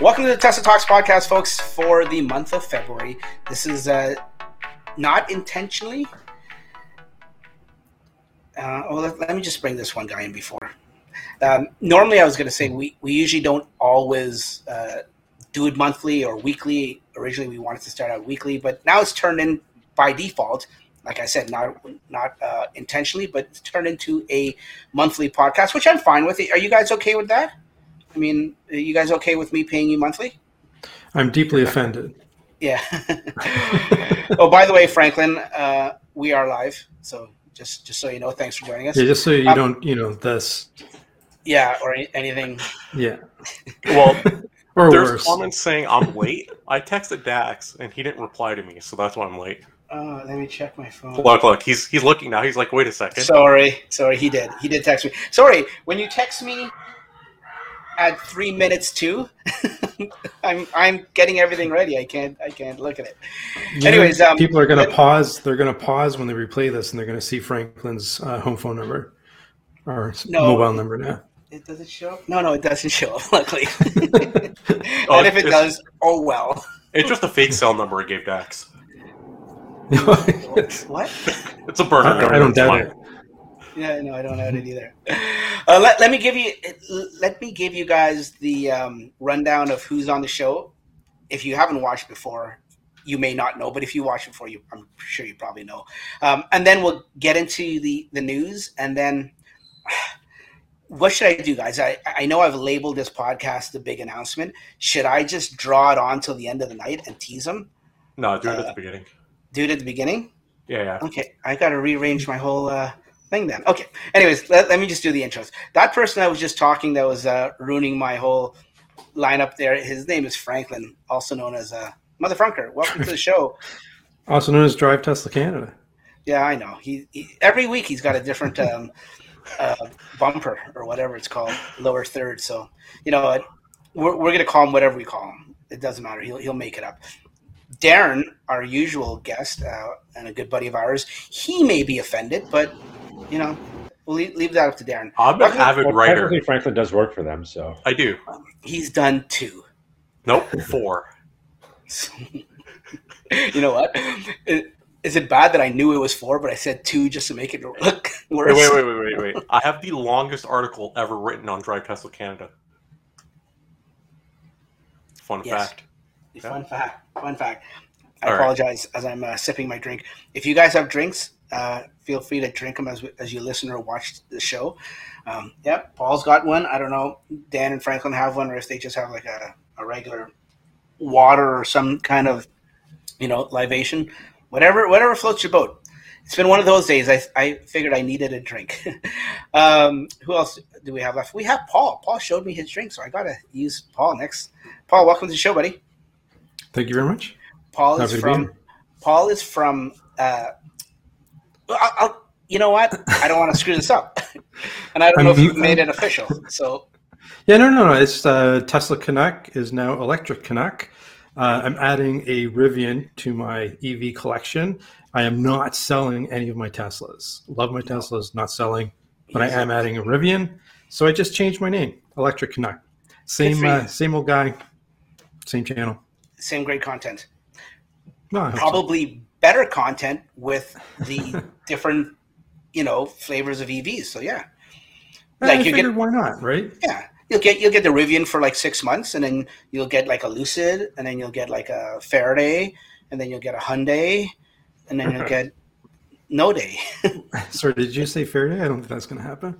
Welcome to the Tesla Talks podcast, folks, for the month of February. This is uh, not intentionally. Uh, oh, let, let me just bring this one guy in before. Um, normally, I was going to say we, we usually don't always uh, do it monthly or weekly. Originally, we wanted to start out weekly, but now it's turned in by default. Like I said, not not uh, intentionally, but it's turned into a monthly podcast, which I'm fine with. Are you guys okay with that? I mean, are you guys okay with me paying you monthly? I'm deeply offended. Yeah. oh, by the way, Franklin, uh, we are live, so just just so you know, thanks for joining us. Yeah, just so you um, don't, you know, this. Yeah, or anything. Yeah. Well, or there's worse. comments saying I'm late. I texted Dax and he didn't reply to me, so that's why I'm late. Uh, let me check my phone. Look, look, he's he's looking now. He's like, wait a second. Sorry, sorry, he did. He did text me. Sorry, when you text me at three minutes two, I'm I'm getting everything ready. I can't I can't look at it. You Anyways, um, people are going to pause. They're going to pause when they replay this, and they're going to see Franklin's uh, home phone number or no, mobile number now. It doesn't show up? No, no, it doesn't show up. Luckily, oh, and if it does, oh well. It's just a fake cell number I gave Dax. what? It's a burner. I, I don't doubt it. Yeah, no, I don't doubt it either. Uh, let, let me give you let me give you guys the um, rundown of who's on the show. If you haven't watched before, you may not know, but if you watch before, you I'm sure you probably know. Um, and then we'll get into the the news, and then what should I do, guys? I, I know I've labeled this podcast the big announcement. Should I just draw it on till the end of the night and tease them? No, do it uh, at the beginning. Do it at the beginning? Yeah, yeah. Okay, I got to rearrange my whole uh, thing then. Okay. Anyways, let, let me just do the intros. That person I was just talking that was uh, ruining my whole lineup there, his name is Franklin, also known as uh, Mother Frunker. Welcome to the show. Also known as Drive Tesla Canada. Yeah, I know. He, he every week he's got a different um, uh, bumper or whatever it's called, lower third. So you know, we're we're gonna call him whatever we call him. It doesn't matter. He'll he'll make it up. Darren, our usual guest uh, and a good buddy of ours, he may be offended, but you know, we'll leave, leave that up to Darren. I'm an avid well, writer. Franklin does work for them, so I do. He's done two. Nope, four. you know what? Is it bad that I knew it was four, but I said two just to make it look worse? Wait, wait, wait, wait, wait. I have the longest article ever written on Drive Tesla Canada. Fun yes. fact. Fun yeah. fact. Fun fact. I All apologize right. as I'm uh, sipping my drink. If you guys have drinks, uh, feel free to drink them as, as you listen or watch the show. Um, yep, Paul's got one. I don't know. Dan and Franklin have one, or if they just have like a, a regular water or some kind of, you know, libation whatever whatever floats your boat. It's been one of those days. I, I figured I needed a drink. um, who else do we have left? We have Paul. Paul showed me his drink, so I gotta use Paul next. Paul, welcome to the show, buddy. Thank you very much. Paul is from. Paul is from. Uh, I'll, I'll, you know what? I don't want to screw this up, and I don't know if you've made it official. So. Yeah, no, no, no. It's uh, Tesla Connect is now Electric Connect. Uh, I'm adding a Rivian to my EV collection. I am not selling any of my Teslas. Love my Teslas, not selling, but I am adding a Rivian. So I just changed my name, Electric Connect. Same, uh, same old guy, same channel. Same great content. No, Probably so. Better content with the different, you know, flavors of EVs. So yeah, like I you get why not, right? Yeah, you'll get you'll get the Rivian for like six months, and then you'll get like a Lucid, and then you'll get like a Faraday, and then you'll get a Hyundai, and then you'll get no day. Sorry, did you say Faraday? I don't think that's going to happen.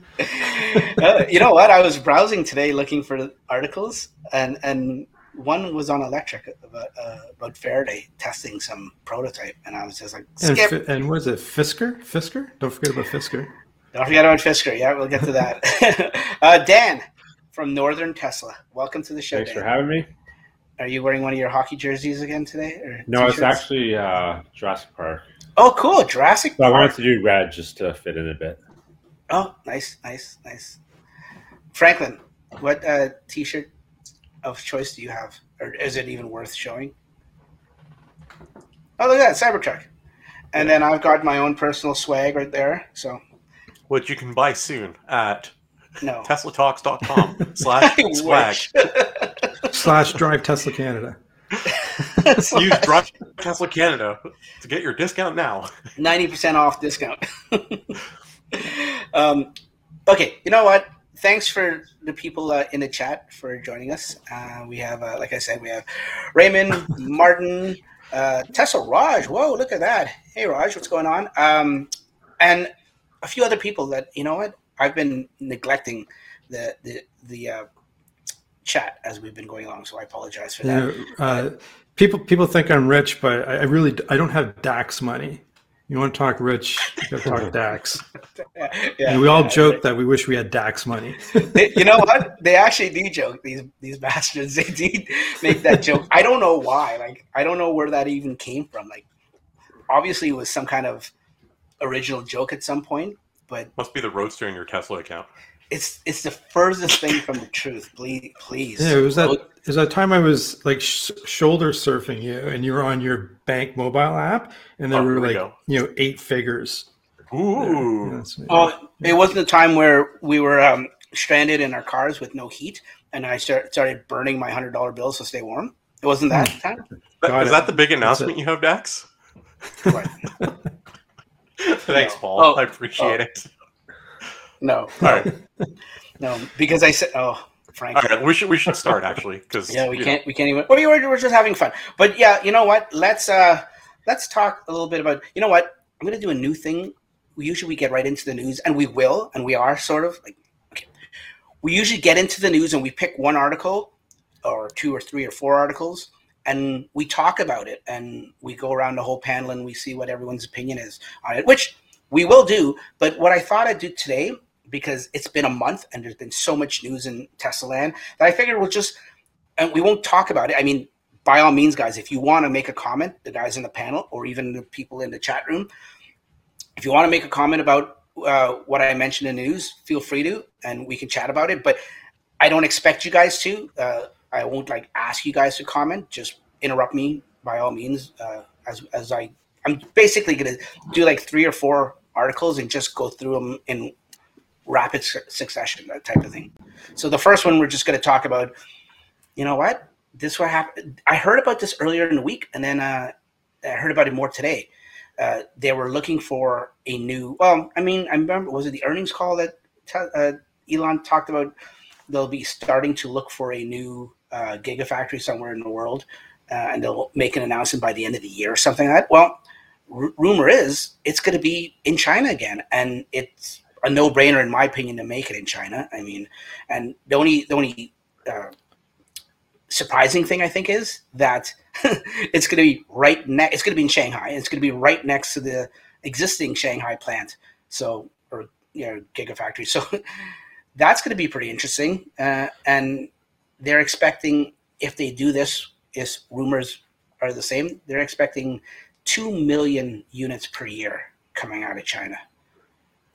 uh, you know what? I was browsing today looking for articles, and and one was on electric about uh, about Faraday testing some prototype, and I was just like, skip. And, and was it Fisker? Fisker? Don't forget about Fisker. Don't forget about Fisker. Yeah, we'll get to that. uh, Dan, from Northern Tesla. Welcome to the show. Thanks Dan. for having me. Are you wearing one of your hockey jerseys again today? no, t-shirts? it's actually uh, Jurassic Park. Oh, cool, Jurassic. So I wanted to do red just to fit in a bit. Oh, nice, nice, nice. Franklin, what uh, T-shirt of choice do you have, or is it even worth showing? Oh, look at that Cybertruck, and yeah. then I've got my own personal swag right there. So, which you can buy soon at No. TeslaTalks.com slash swag. slash drive Tesla Canada. Use Drive Tesla Canada to get your discount now. 90% off discount. um, okay, you know what? Thanks for the people uh, in the chat for joining us. Uh, we have, uh, like I said, we have Raymond, Martin, uh, Tesla Raj. Whoa, look at that. Hey, Raj, what's going on? Um, and a few other people that, you know what? I've been neglecting the, the, the uh, chat as we've been going along, so I apologize for that. Uh, people people think I'm rich, but I, I, really I don't have DAX money. You want to talk rich, you got to talk DAX. yeah, and we all yeah, joke that we wish we had DAX money. they, you know what? They actually do joke these these bastards. They do make that joke. I don't know why. Like I don't know where that even came from. Like obviously it was some kind of original joke at some point, but must be the roadster in your Tesla account it's it's the furthest thing from the truth. Please, please. Yeah, it was that. It was that time I was like sh- shoulder surfing you, and you were on your bank mobile app, and there oh, were like go. you know eight figures. Ooh. Yeah, oh, it wasn't the time where we were um, stranded in our cars with no heat, and I start, started burning my hundred dollar bills to stay warm. It wasn't that hmm. time. That, is that the big announcement you have, Dax? Thanks, Paul. Oh, I appreciate oh. it. No. All right. no, because I said, oh, Frank. All right, we should we should start actually because yeah, we can't know. we can't even. Well, we were, we're just having fun, but yeah, you know what? Let's uh let's talk a little bit about. You know what? I'm gonna do a new thing. We usually we get right into the news, and we will, and we are sort of like. Okay. We usually get into the news and we pick one article, or two or three or four articles, and we talk about it, and we go around the whole panel and we see what everyone's opinion is on it, which we will do. But what I thought I'd do today because it's been a month and there's been so much news in Tesla land that I figured we'll just and we won't talk about it. I mean, by all means, guys, if you want to make a comment, the guys in the panel or even the people in the chat room, if you want to make a comment about uh, what I mentioned in the news, feel free to, and we can chat about it. But I don't expect you guys to. Uh, I won't like ask you guys to comment. Just interrupt me by all means. Uh, as as I, I'm basically gonna do like three or four articles and just go through them in rapid succession, that type of thing. So the first one we're just going to talk about. You know what? This what happened. I heard about this earlier in the week, and then uh, I heard about it more today. Uh, they were looking for a new. Well, I mean, I remember was it the earnings call that uh, Elon talked about? They'll be starting to look for a new uh, gigafactory somewhere in the world, uh, and they'll make an announcement by the end of the year or something like that. Well, r- rumor is it's going to be in China again, and it's a no brainer in my opinion to make it in China. I mean, and the only the only uh, surprising thing I think is that it's going to be right next. It's going to be in Shanghai. It's going to be right next to the existing Shanghai plant. So or you know gigafactory. So that's going to be pretty interesting. Uh, and they're expecting if they do this, if rumors are the same. They're expecting two million units per year coming out of China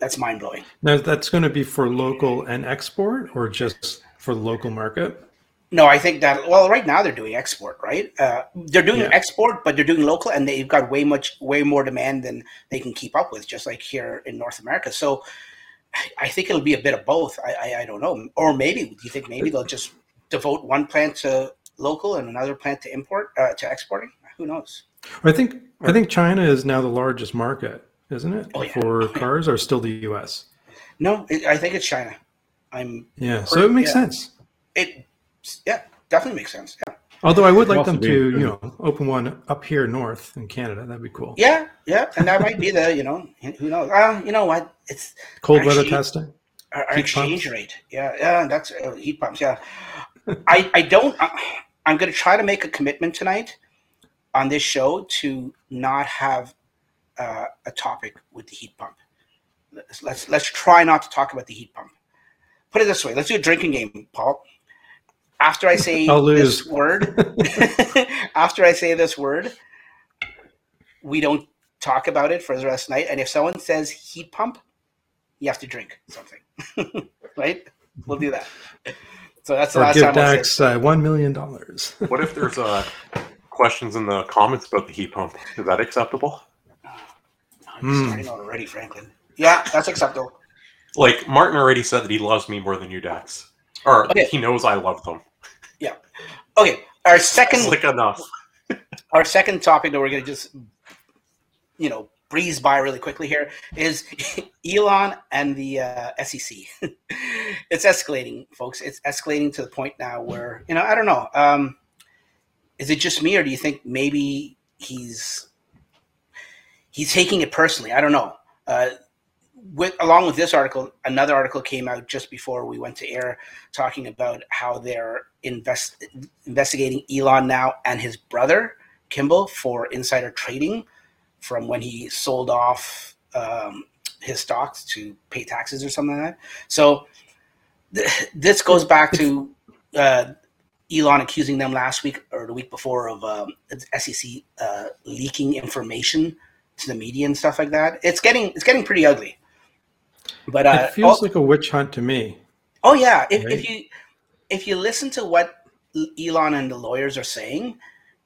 that's mind blowing. Now, that's going to be for local and export, or just for the local market? No, I think that well, right now they're doing export, right? Uh, they're doing yeah. export, but they're doing local, and they've got way much, way more demand than they can keep up with, just like here in North America. So, I think it'll be a bit of both. I, I, I don't know, or maybe do you think maybe they'll just devote one plant to local and another plant to import uh, to exporting? Who knows? I think I think China is now the largest market isn't it? Oh, yeah. For cars, or still the U.S. No, it, I think it's China. I'm yeah, so it makes yeah. sense. It yeah, definitely makes sense. Yeah. Although I would like them to, you know, open one up here north in Canada. That'd be cool. Yeah, yeah, and that might be the, you know, who knows? Uh, you know what? It's cold weather testing. Our, our exchange pumps. rate. Yeah, yeah, that's uh, heat pumps. Yeah, I, I don't. I, I'm going to try to make a commitment tonight on this show to not have uh, a topic with the heat pump. Let's, let's let's try not to talk about the heat pump. Put it this way: let's do a drinking game, Paul. After I say this word, after I say this word, we don't talk about it for the rest of the night. And if someone says heat pump, you have to drink something, right? We'll do that. So that's the or last give time. Dax uh, one million dollars. what if there's uh, questions in the comments about the heat pump? Is that acceptable? Mm. starting out already, Franklin. Yeah, that's acceptable. Like Martin already said that he loves me more than you, Dax, or okay. he knows I love them. Yeah. Okay. Our second like enough. our second topic that we're going to just, you know, breeze by really quickly here is Elon and the uh, SEC. it's escalating, folks. It's escalating to the point now where you know I don't know. Um, is it just me, or do you think maybe he's he's taking it personally? I don't know. Uh, with along with this article, another article came out just before we went to air, talking about how they're invest, investigating Elon now and his brother Kimbal for insider trading from when he sold off um, his stocks to pay taxes or something like that. So th- this goes back to uh, Elon accusing them last week or the week before of um, SEC uh, leaking information to the media and stuff like that. It's getting it's getting pretty ugly. But uh, it feels oh, like a witch hunt to me. Oh yeah, if, right? if you if you listen to what Elon and the lawyers are saying,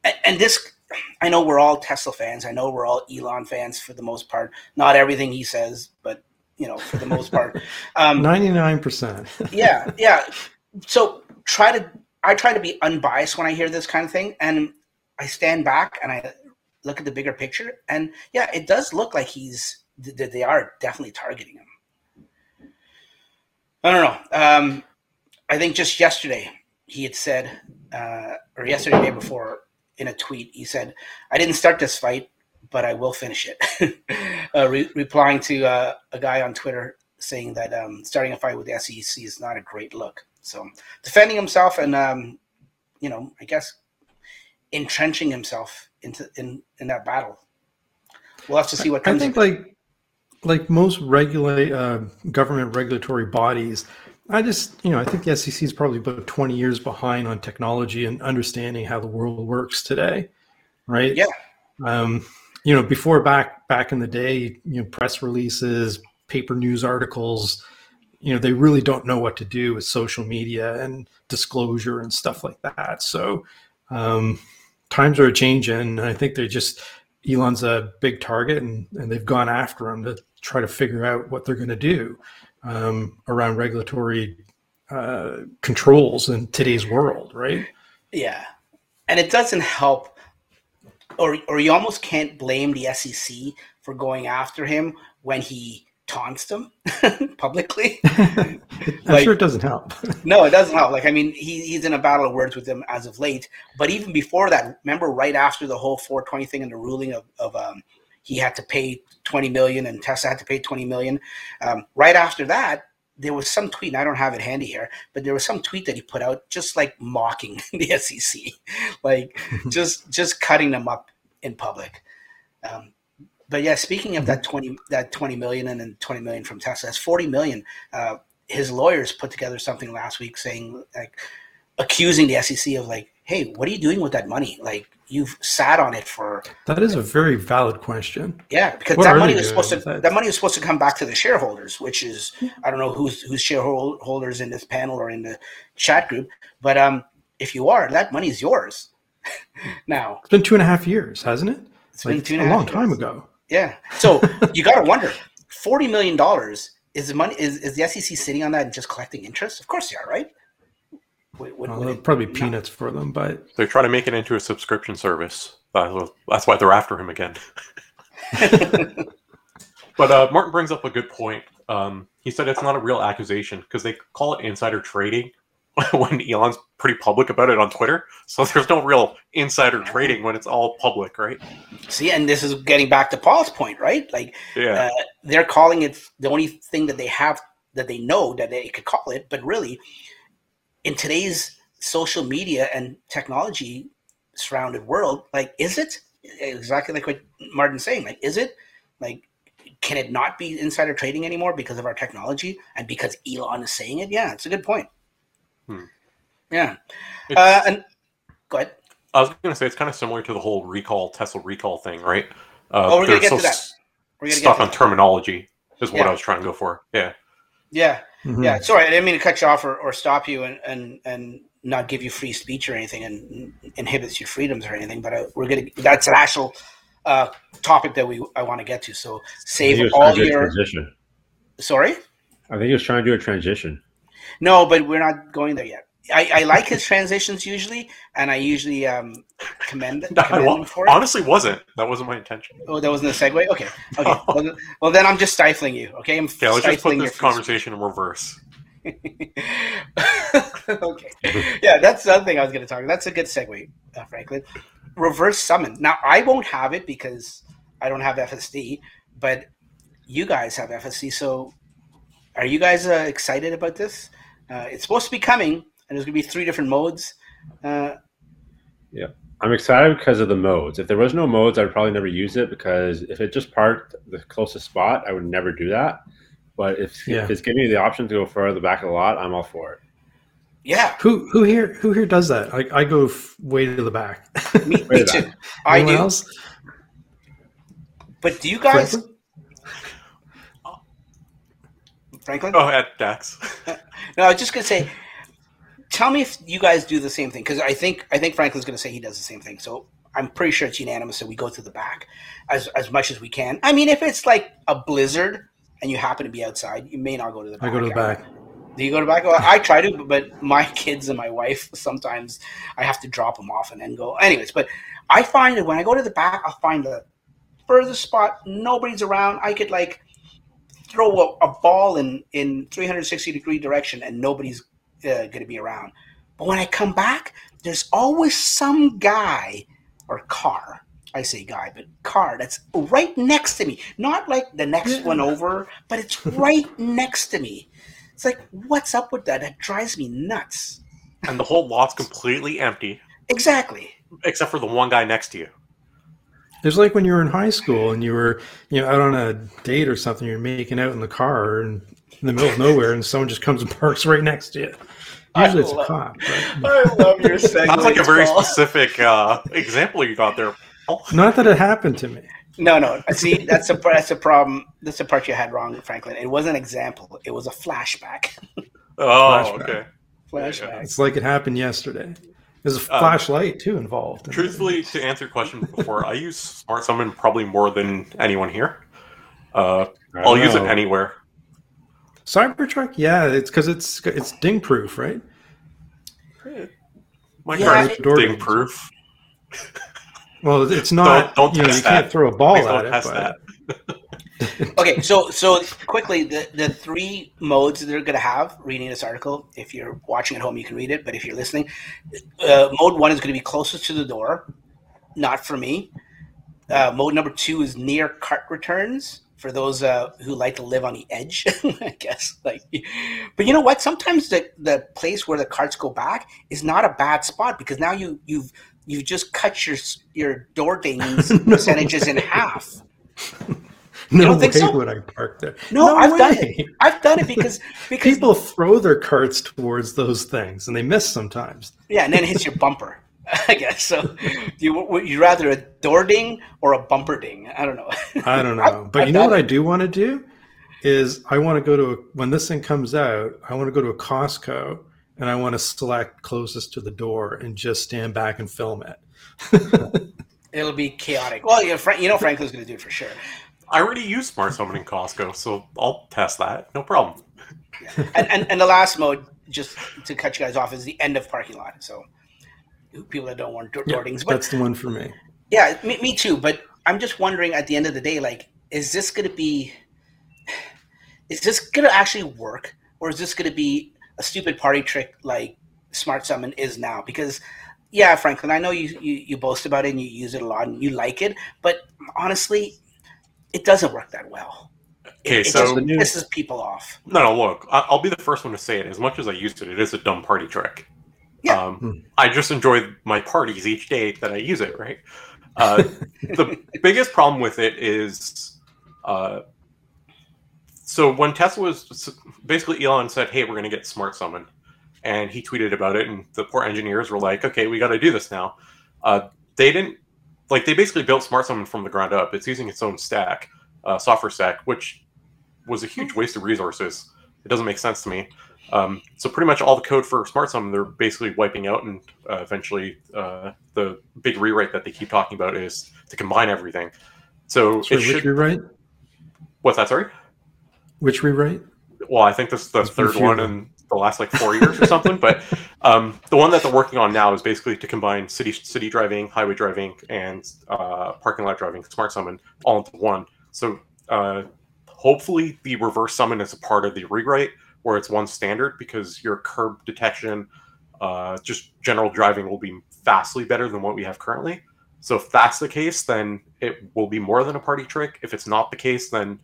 and, and this I know we're all Tesla fans. I know we're all Elon fans for the most part. Not everything he says, but you know, for the most part. Um, Ninety-nine percent. yeah, yeah. So try to. I try to be unbiased when I hear this kind of thing, and I stand back and I look at the bigger picture. And yeah, it does look like he's. That they are definitely targeting him. I don't know. Um, I think just yesterday he had said, uh, or yesterday, day before, in a tweet. He said, "I didn't start this fight, but I will finish it." uh, re- replying to uh, a guy on Twitter saying that um, starting a fight with the SEC is not a great look. So defending himself and um, you know, I guess entrenching himself into in in that battle. We'll have to see what comes. I think like like most regulate uh, government regulatory bodies, I just, you know, I think the SEC is probably about 20 years behind on technology and understanding how the world works today, right? Yeah. Um, you know, before back back in the day, you know, press releases, paper news articles, you know, they really don't know what to do with social media and disclosure and stuff like that. So um, times are changing. I think they're just Elon's a big target, and and they've gone after him to try to figure out what they're going to do um, around regulatory uh, controls in today's world, right? Yeah, and it doesn't help, or or you almost can't blame the SEC for going after him when he taunts them publicly. I'm like, sure it doesn't help. no, it doesn't help. Like, I mean, he, he's in a battle of words with them as of late. But even before that, remember right after the whole 420 thing and the ruling of, of um, he had to pay 20 million and Tesla had to pay 20 million. Um, right after that, there was some tweet, and I don't have it handy here, but there was some tweet that he put out just like mocking the SEC, like just just cutting them up in public. Um, but yeah, speaking of that 20 that 20 million and then 20 million from Tesla, that's 40 million. Uh, his lawyers put together something last week saying like accusing the SEC of like, hey, what are you doing with that money? Like you've sat on it for that is a very valid question yeah because what that money was supposed to that? that? money was supposed to come back to the shareholders which is i don't know who's who's shareholders in this panel or in the chat group but um if you are that money is yours now it's been two and a half years hasn't it it's like, been two and a, a long years. time ago yeah so you got to wonder 40 million dollars is the money is, is the sec sitting on that and just collecting interest of course they are right would, would, well, probably peanuts for them, but they're trying to make it into a subscription service. Uh, that's why they're after him again. but uh, Martin brings up a good point. Um, he said it's not a real accusation because they call it insider trading when Elon's pretty public about it on Twitter. So there's no real insider trading when it's all public, right? See, and this is getting back to Paul's point, right? Like, yeah. Uh, they're calling it the only thing that they have that they know that they could call it, but really, in today's social media and technology surrounded world, like, is it exactly like what Martin's saying? Like, is it like, can it not be insider trading anymore because of our technology and because Elon is saying it? Yeah, it's a good point. Hmm. Yeah. Uh, and go ahead. I was going to say it's kind of similar to the whole recall Tesla recall thing, right? Uh, oh, we're going to get so to that. We're stuck on that. terminology is what yeah. I was trying to go for. Yeah. Yeah. Mm-hmm. Yeah, sorry, I didn't mean to cut you off or, or stop you and, and, and not give you free speech or anything and inhibits your freedoms or anything. But I, uh, we're gonna that's an actual uh, topic that we I want to get to. So save all your position. Sorry. I think he was trying to do a transition. No, but we're not going there yet. I, I like his transitions usually, and I usually um, commend, commend him for it. Honestly, wasn't that wasn't my intention? Oh, that wasn't a segue. Okay, okay. well, then, well, then I'm just stifling you. Okay, I'm Okay, let's just put stifling your this conversation in reverse. okay. Yeah, that's the other thing I was going to talk. about. That's a good segue, uh, Franklin. Reverse summon. Now I won't have it because I don't have FSD, but you guys have FSD. So, are you guys uh, excited about this? Uh, it's supposed to be coming, and there's going to be three different modes. Uh, I'm excited because of the modes. If there was no modes, I'd probably never use it because if it just parked the closest spot, I would never do that. But if, Yeah. if it's giving me the option to go further back of the lot, I'm all for it. yeah, Who who here who here does that? I, I go f- way to the back. me, me back. too. I Anyone do. else? But do you guys, Franklin? Franklin? Oh, go ahead, Dax. No, I was just gonna say, tell me if you guys do the same thing because I think I think Franklin's gonna say he does the same thing. So I'm pretty sure it's unanimous that we go to the back as as much as we can. I mean, if it's like a blizzard and you happen to be outside, you may not go to the back. I go to the back. Do you go to the back? Well, I try to, but my kids and my wife sometimes I have to drop them off and then go. Anyways, but I find that when I go to the back, I'll find the furthest spot. Nobody's around. I could like throw a, a ball in in 360 degree direction and nobody's uh, going to be around. But when I come back, there's always some guy or car. I say guy, but car that's right next to me. Not like the next one over, but it's right next to me. It's like, what's up with that? That drives me nuts. and the whole lot's completely empty, Exactly. except for the one guy next to you. It's like when you were in high school and you were, you know, out on a date or something. You're making out in the car and in the middle of nowhere, and someone just comes and parks right next to you. I Usually, it's a cop. But I love your segues. That's like a very Paul. specific uh, example you got there. Paul. not that it happened to me. No, no. See, that's a that's a problem. That's the part you had wrong, Franklin. It wasn't an example. It was a flashback. Oh, Flashback. okay. Flashback. It's like it happened yesterday. There's a Um, flashlight too involved. Truthfully, to answer your question before, I use Smart Summon probably more than anyone here. Uh, I I'll don't use it anywhere. Cybertruck, yeah, it's because it's it's ding proof, right? My Yeah, car's it- ding proof. Well, it's not. Don't- don't you know, test you can't throw a ball Please at don't it. test but- that. Okay, so so quickly, the the three modes they're going to have. Reading this article, if you're watching at home, you can read it. But if you're listening, uh, mode one is going to be closest to the door. Not for me. Uh, mode number two is near cart returns for those uh, who like to live on the edge. I guess. Like, but you know what? Sometimes the the place where the carts go back is not a bad spot because now you you've you've just cut your your door dings No percentages in half. No don't think way so? would I park there. No, I've done it. I've done it because because People throw their carts towards those things, and they miss sometimes. yeah, and then it hits your bumper. I guess so. You would you rather a door ding or a bumper ding? I don't know. I don't know, I've- but I've you know what I do want to do is I want to go to a, when this thing comes out. I want to go to a Costco and I want to select closest to the door and just stand back and film it. It'll be chaotic. Well, you know, Frank, you know Franklin's going to do it for sure. I already use Smart Summon in Costco, so I'll test that. No problem. And, and and the last mode, just to cut you guys off, is the end of parking lot. So people that don't want door, door dings, but That's the one for me. Yeah, me, me too. But I'm just wondering at the end of the day, like, is this going to be, is this going to actually work, or is this going to be a stupid party trick like Smart Summon is now? Because, yeah, Franklin, I know you, you you boast about it and you use it a lot and you like it, but honestly, it doesn't work that well. Okay, it, it so- The pisses people off. No, no, look, I- I'll be the first one to say it. As much as I used it, it is a dumb party trick. Yeah. Um, Hmm. I just enjoy my parties each day that I use it, right? Uh, the biggest problem with it is uh, so when Tesla was basically Elon said, "Hey, we're going to get Smart Summon," and he tweeted about it, and the poor engineers were like, "Okay, we got to do this now." Uh, they didn't like they basically built Smart Summon from the ground up. It's using its own stack, uh, software stack, which was a huge waste of resources. It doesn't make sense to me. Um, so pretty much all the code for Smart Summon they're basically wiping out, and uh, eventually uh, the big rewrite that they keep talking about is to combine everything. So Sorry, it which should. rewrite? What's that? Sorry. Which rewrite? well, I think this is the a third one in the last like four years or something. But um, the one that they're working on now is basically to combine city city driving, highway driving, and uh, parking lot driving, smart summon, all into one. So uh, hopefully, the reverse summon is a part of the rewrite where it's one standard because your curb detection, uh, just general driving will be vastly better than what we have currently. So if that's the case, then it will be more than a party trick. If it's not the case, then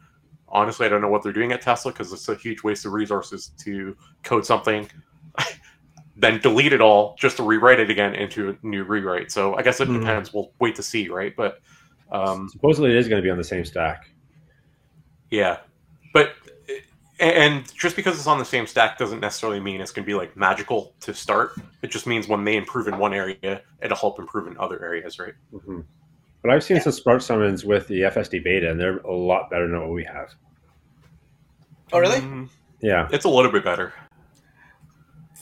honestly, I don't know what they're doing at Tesla because it's a huge waste of resources to code something, then delete it all just to rewrite it again into a new rewrite. So I guess it Hmm. depends. We'll wait to see, right? But um, Supposedly, it is going to be on the same stack. yeah, but and just because it's on the same stack doesn't necessarily mean it's going to be like magical to start. It just means when they improve in one area, it'll help improve in other areas, right? hmm But I've seen some smart summons with the FSD beta, and they're a lot better than what we have. Oh, really? Mm, Yeah. it's a little bit better.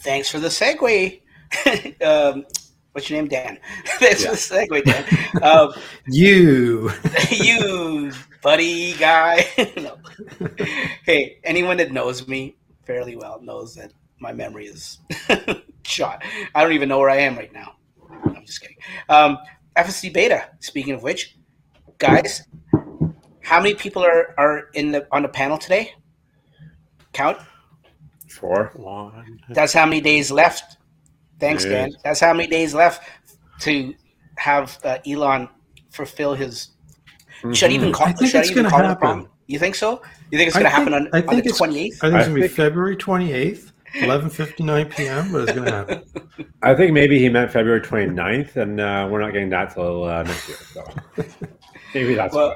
Thanks for the segue. um, what's your name, Dan? Thanks Yeah. for the segue, Dan. Um, You. you buddy guy. no. Hey, anyone that knows me fairly well knows that my memory is shot. I don't even know where I am right now. I'm just kidding. Um, FSD beta. Speaking of which, guys, how many people are, are in the on the panel today? Count. Four. One. That's how many days left. Thanks, Yes. Dan. That's how many days left to have uh, Elon fulfill his. Should I even Mhm. call? I think should it's I even gonna call happen. You think so? You think it's going to happen on, I on think the twenty eighth? I think it's going to be February 28th, 11.59 p.m., but it's going to happen. I think maybe he meant February 29th, and uh, we're not getting that till uh, next year. So maybe that's Well, why.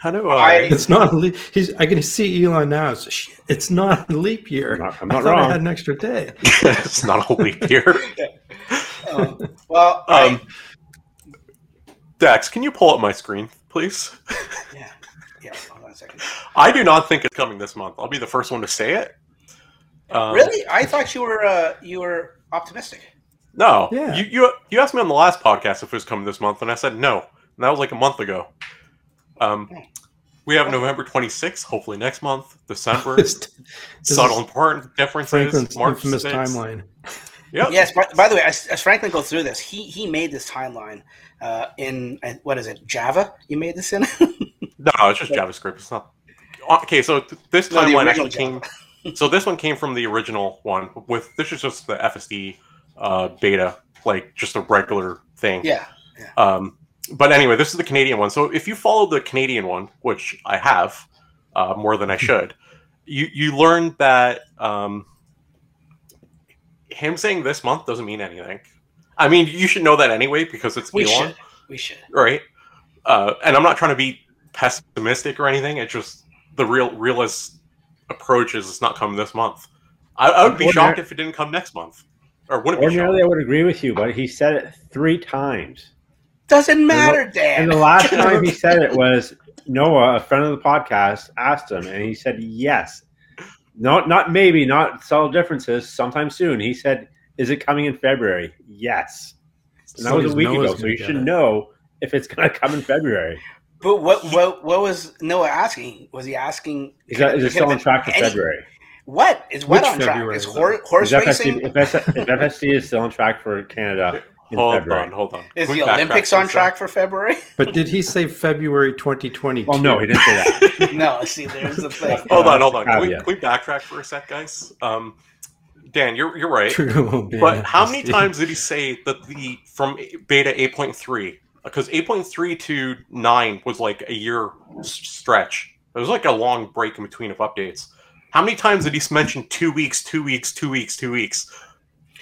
How do I- I? It's not a leap. He's, I can see Elon now. It's, "Shit, it's not a leap year. I'm not, I'm I not I wrong. had an extra day. it's not a leap year. um, well, I- Um, Dax, can you pull up my screen, please? yeah, yeah. Hold on a second. I do not think it's coming this month. I'll be the first one to say it. Um, really? I thought you were uh, you were optimistic. No. Yeah. You, you you asked me on the last podcast if it was coming this month, and I said no. And that was like a month ago. Um, we have November 26th, hopefully next month. December. This subtle important differences. Franklin's March infamous 6th. timeline. Yep. Yes. By, by the way, as, as Franklin goes through this, he he made this timeline uh, in uh, what is it? Java? You made this in? No, it's just JavaScript. It's not. Okay, so th- this timeline original actually came. So this one came from the original one. With this is just the FSD uh, beta, like just a regular thing. yeah. Um, but anyway, this is the Canadian one. So if you follow the Canadian one, which I have uh, more than I should, you you learn that um, him saying this month doesn't mean anything. I mean, you should know that anyway because it's We Elon, should. We should. right? Uh, and I'm not trying to be pessimistic or anything. It's just the real realist approach is it's not coming this month. I, I would be shocked if it didn't come next month, or wouldn't be Ordinarily, I would agree with you, but he said it three times. Doesn't matter, And Dan. the last time he said it was Noah, a friend of the podcast, asked him, and he said yes. Not, not maybe, not subtle differences. Sometime soon, he said, "Is it coming in February?" Yes, and that was a week Noah's ago. So you should it. know if it's going to come in February. But what what what was Noah asking? Was he asking? Is that is it still on track for Any- February? What is what Which on track? February Is was hor- it? horse Is racing? FSD, if, S- if FSD is still on track for Canada in Hold February. on, hold on. Is Can we the Olympics on track for February? But did he say February 2020? Well, no, he didn't say that. no. See, there's the thing. Hold on, hold on. Can we, caveat. can we backtrack for a sec, guys? Um, Dan, you're you're right. True, it won't be But an how many times did he say that the from beta 8.3? Because 8.3 to 9 was like a year s- stretch. It was like a long break in between of updates. How many times did he mention two weeks, two weeks, two weeks, two weeks?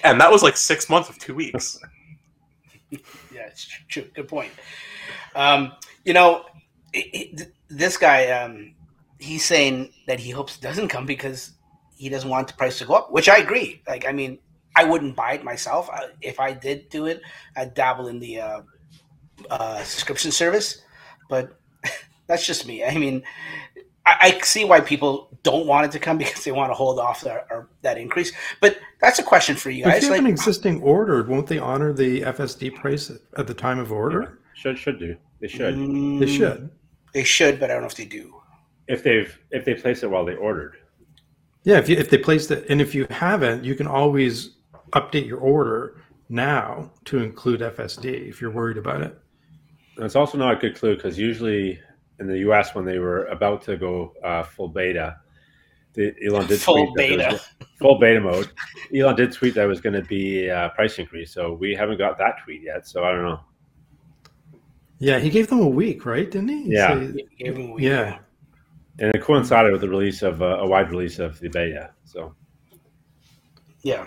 And that was like six months of two weeks. Yeah, it's true. Good point. Um, you know, it, it, this guy, um, he's saying that he hopes it doesn't come because he doesn't want the price to go up, which I agree. Like, I mean, I wouldn't buy it myself. I, if I did do it, I'd dabble in the uh, uh, subscription service, but that's just me. I mean, I, I see why people don't want it to come because they want to hold off that, or that increase. But that's a question for you guys. If guys. you have Like, an existing order, won't they honor the FSD price at the time of order? Should should do. They should. mm, They should. They should, but I don't know if they do. If they've if they place it while they ordered. Yeah, if you, if they placed it, and if you haven't, you can always update your order now to include FSD if you're worried about it. And it's also not a good clue because usually in the U.S. when they were about to go uh, full beta, the, Elon did Full tweet that beta. was- full beta mode. Elon did tweet that was going to be a price increase, so we haven't got that tweet yet. So I don't know. Yeah, he gave them a week, right? Didn't he? Yeah. So- Give him a week. yeah. And it coincided with the release of uh, a wide release of the beta. So Yeah.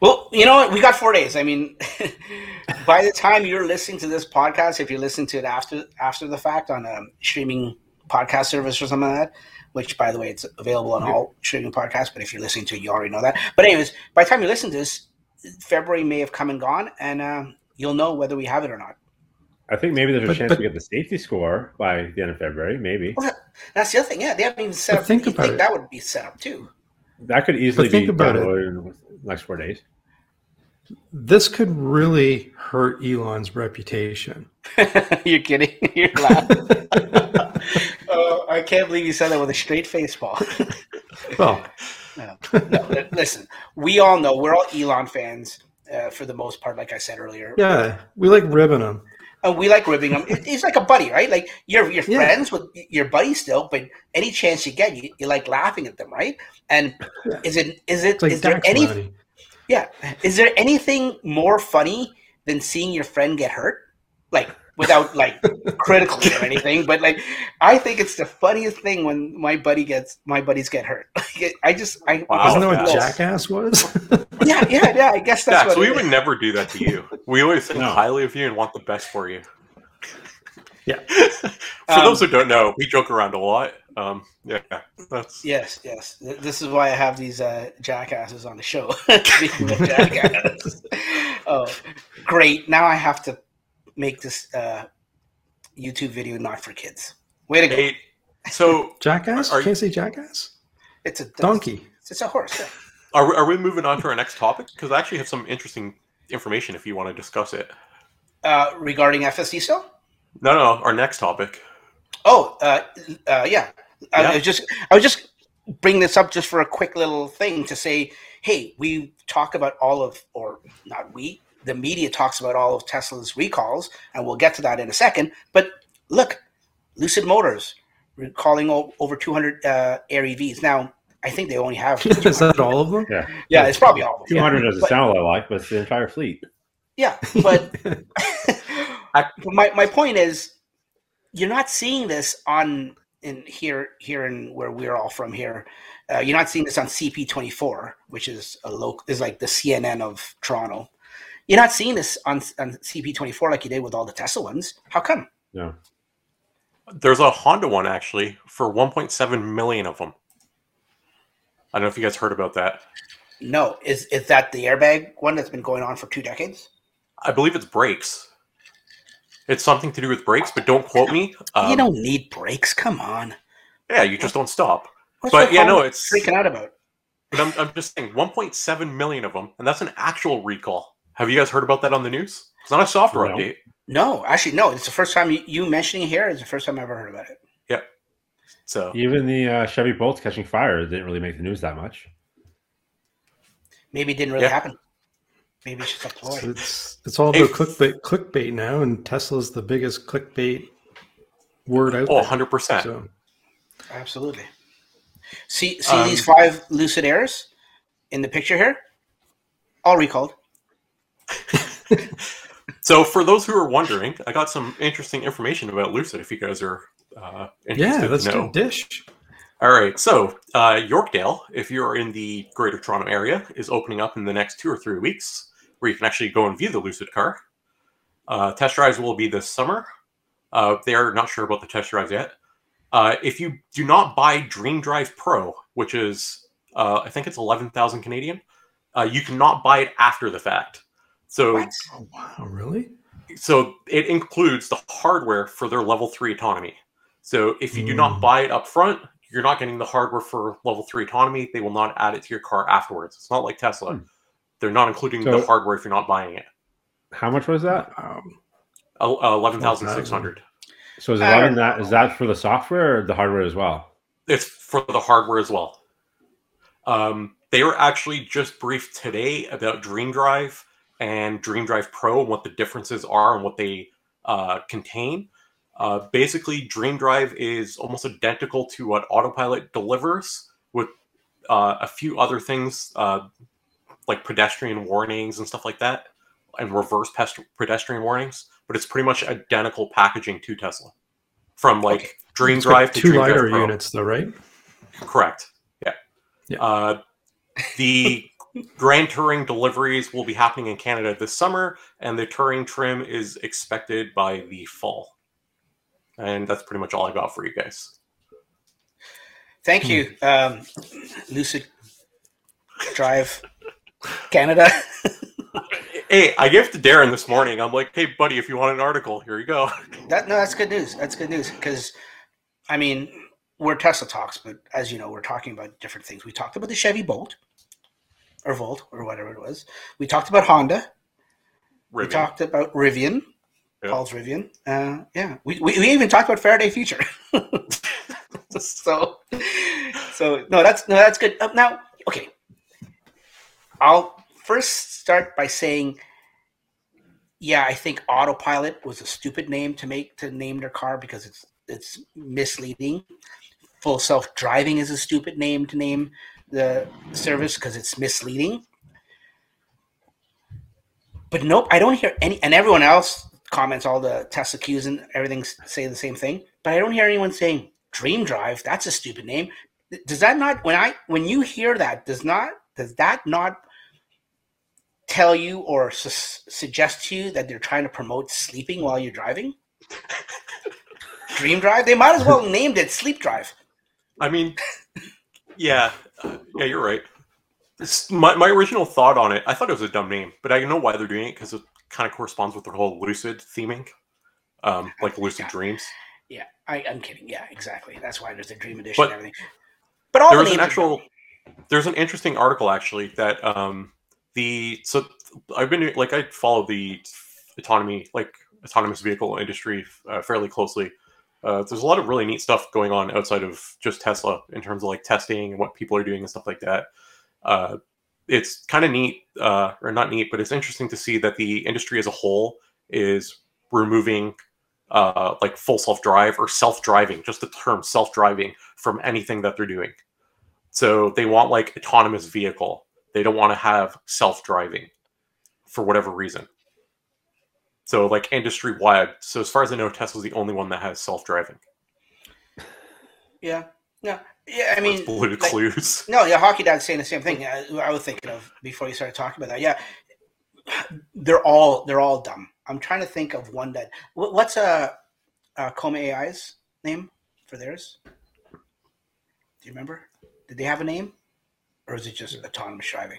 Well, you know what? We got four days. I mean, by the time you're listening to this podcast, if you listen to it after after the fact on a streaming podcast service or something like that, which by the way, it's available on all streaming podcasts. But if you're listening to it, you already know that. But anyways, by the time you listen to this, February may have come and gone, and uh, you'll know whether we have it or not. I think maybe there's a But- chance but- we get the safety score by the end of February. Maybe That's the other thing. Yeah, they haven't even set But up. think about think it. that would be set up too. That could easily But think be about it. downloaded in the next four days. This could really hurt Elon's reputation. you're kidding. You're laughing. oh, I can't believe you said that with a straight face, Paul. Well, No, li- listen, we all know we're all Elon fans uh, for the most part. Like I said earlier, yeah, we like ribbing him. And we like ribbing him. It- He's like a buddy, right? Like you're you're Yeah. friends with your buddy still, but any chance you get, you, you like laughing at them, right? And Yeah. is it is it It's like is there any yeah is there anything more funny than seeing your friend get hurt? Like without like critically or anything, but like I think it's the funniest thing when my buddy gets my buddies get hurt. Like, I just I Wow. Isn't that what Yes. Jackass was? yeah yeah yeah. I guess that's Dax, what we it would is. never do that to you. We always think No. highly of you and want the best for you. Yeah. for Um, those who don't know, we joke around a lot. Um, yeah, that's Yes, yes. This is why I have these uh, jackasses on the show. Speaking of jackass. oh, great. Now I have to make this uh, YouTube video not for kids. Way to go. Hey, so Jackass? Are- are Can't say Jackass? It's a Donkey. It's a horse. yeah. are we, are we moving on to our next topic? Because I actually have some interesting information if you want to discuss it. Uh, regarding FSD still? No, no, our next topic. Oh, uh, uh, yeah. I Yeah. was just I was just bring this up just for a quick little thing to say, hey, we talk about all of, or not we, the media talks about all of Tesla's recalls, and we'll get to that in a second. But look, Lucid Motors recalling o- over 200 uh, Air EVs. Now, I think they only have. Is that all of them? Yeah, yeah, it's probably all of them. two yeah. doesn't But- sound a lot like, but it's the entire fleet. Yeah, but my my point is, you're not seeing this on in here here in where we're all from here. Uh, you're not seeing this on CP24, which is a local is like the CNN of Toronto. You're not seeing this on on CP24 like you did with all the Tesla ones. How come? No, There's a Honda one actually for 1.7 million of them. I don't know if you guys heard about that. No, is is that the airbag one that's been going on for two decades? I believe it's brakes. It's something to do with brakes, but don't quote me. Um, you don't need brakes. Come on. yeah, you just don't stop. What's But yeah, no, it's- freaking out about. But I'm, I'm just saying, 1.7 million of them, and that's an actual recall. Have you guys heard about that on the news? It's not a software No. update. No, actually, no. It's the first time you, you mentioning here. It's the first time I've ever heard about it. Yep. So even the uh, Chevy Bolts catching fire didn't really make the news that much. Maybe it didn't really Yeah. happen. Maybe it's just a ploy. It's it's all about If- clickbait clickbait now, and Tesla's the biggest clickbait word out oh, there. 100%. So Absolutely. See, see Um, these five Lucid Airs in the picture here, all recalled. So for those who are wondering, I got some interesting information about Lucid. If you guys are uh, interested yeah, let's to know. do dish. All right, so uh, Yorkdale, if you're in the Greater Toronto area, is opening up in the next two or three weeks, where you can actually go and view the Lucid car. Uh, test drives will be this summer. Uh, they are not sure about the test drives yet. Uh, if you do not buy Dream Drive Pro, which is uh, I think it's eleven thousand Canadian, uh, you cannot buy it after the fact. So Oh wow, really? so it includes the hardware for their level three autonomy. So if you do not Mm. buy it up front, you're not getting the hardware for level three autonomy. They will not add it to your car afterwards. It's not like Tesla. Hmm. They're not including So- the hardware if you're not buying it. How much was that? Um, Uh, Eleven thousand six hundred. So is Uh, eleven that is that for the software or the hardware as well? It's for the hardware as well. Um, they were actually just briefed today about Dream Drive and Dream Drive Pro and what the differences are and what they uh, contain. Uh, basically, Dream Drive is almost identical to what Autopilot delivers, with uh, a few other things uh, like pedestrian warnings and stuff like that, and reverse pest- pedestrian warnings. But it's pretty much identical packaging to Tesla, from like Okay. Dream It's Drive to two Dream Pro. units, though, right? Correct. Yeah. Yeah. Uh, the Grand Touring deliveries will be happening in Canada this summer, and the Touring trim is expected by the fall. And that's pretty much all I got for you guys. Thank you, um, Lucid Drive Canada. Hey, I gave it to Darren this morning. I'm like, hey, buddy, if you want an article, here you go. That no, that's good news. That's good news because, I mean, we're Tesla talks, but as you know, we're talking about different things. We talked about the Chevy Bolt, or Volt, or whatever it was. We talked about Honda. We talked about Rivian, Yeah. Paul's Rivian. Uh, yeah, we, we, we even talked about Faraday Future. so, so no, that's no, that's good. Uh, now, okay, I'll first start by saying, yeah, I think Autopilot was a stupid name to make to name their car because it's it's misleading. Full self driving is a stupid name to name the service because it's misleading. But nope, I don't hear any, and everyone else comments all the Tesla Qs and everything say the same thing. But I don't hear anyone saying Dream Drive. That's a stupid name. Does that not when I when you hear that does not does that not tell you or su- suggest to you that they're trying to promote sleeping while you're driving? Dream Drive. They might as well named it Sleep Drive. I mean, yeah, uh, yeah, you're right. It's- my, my original thought on it, I thought it was a dumb name, but I know why they're doing it because it kind of corresponds with their whole lucid theming, um, like lucid Yeah. dreams. Yeah, I, I'm kidding. Yeah, exactly. That's why there's the Dream Edition But and everything. But all there the was an actual there's an interesting article actually that um the so i've been like i follow the autonomy like autonomous vehicle industry uh, fairly closely uh, there's a lot of really neat stuff going on outside of just tesla in terms of like testing and what people are doing and stuff like that uh, it's kind of neat uh, or not neat but it's interesting to see that the industry as a whole is removing uh, like full self-drive or self-driving just the term self-driving from anything that they're doing so they want like autonomous vehicle. They don't want to have self-driving for whatever reason. So like industry wide. So as far as I know, Tesla's the only one that has self-driving. Yeah, no, yeah. I mean, blue like- clues. No, yeah, hockey dad's saying the same thing. I, I was thinking of before you started talking about that. Yeah, they're all they're all dumb. I'm trying to think of one that what, what's a, uh Comma AI's name for theirs. Do you remember? Did they have a name, or is it just autonomous driving?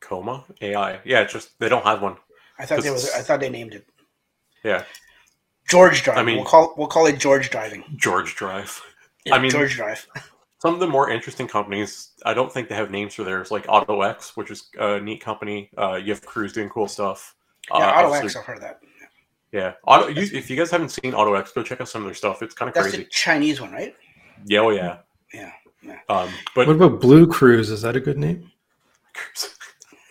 Comma AI. Yeah, it's just they don't have one. I thought there was. I thought they named it Yeah, George driving. mean- we'll call we'll call it George driving. George Drive. Yeah, I mean- George Drive. Some of the more interesting companies, I don't think they have names for theirs, like AutoX, which is a neat company. Uh, you have Cruise doing cool stuff. Uh, Yeah, obviously- AutoX. I've heard of that. Yeah, Auto. You, if you guys haven't seen AutoX, go check out some of their stuff. It's kind of That's crazy. That's the Chinese one, right? Yeah, oh yeah. Yeah. Um, but What about Blue Cruise? Is that a good name?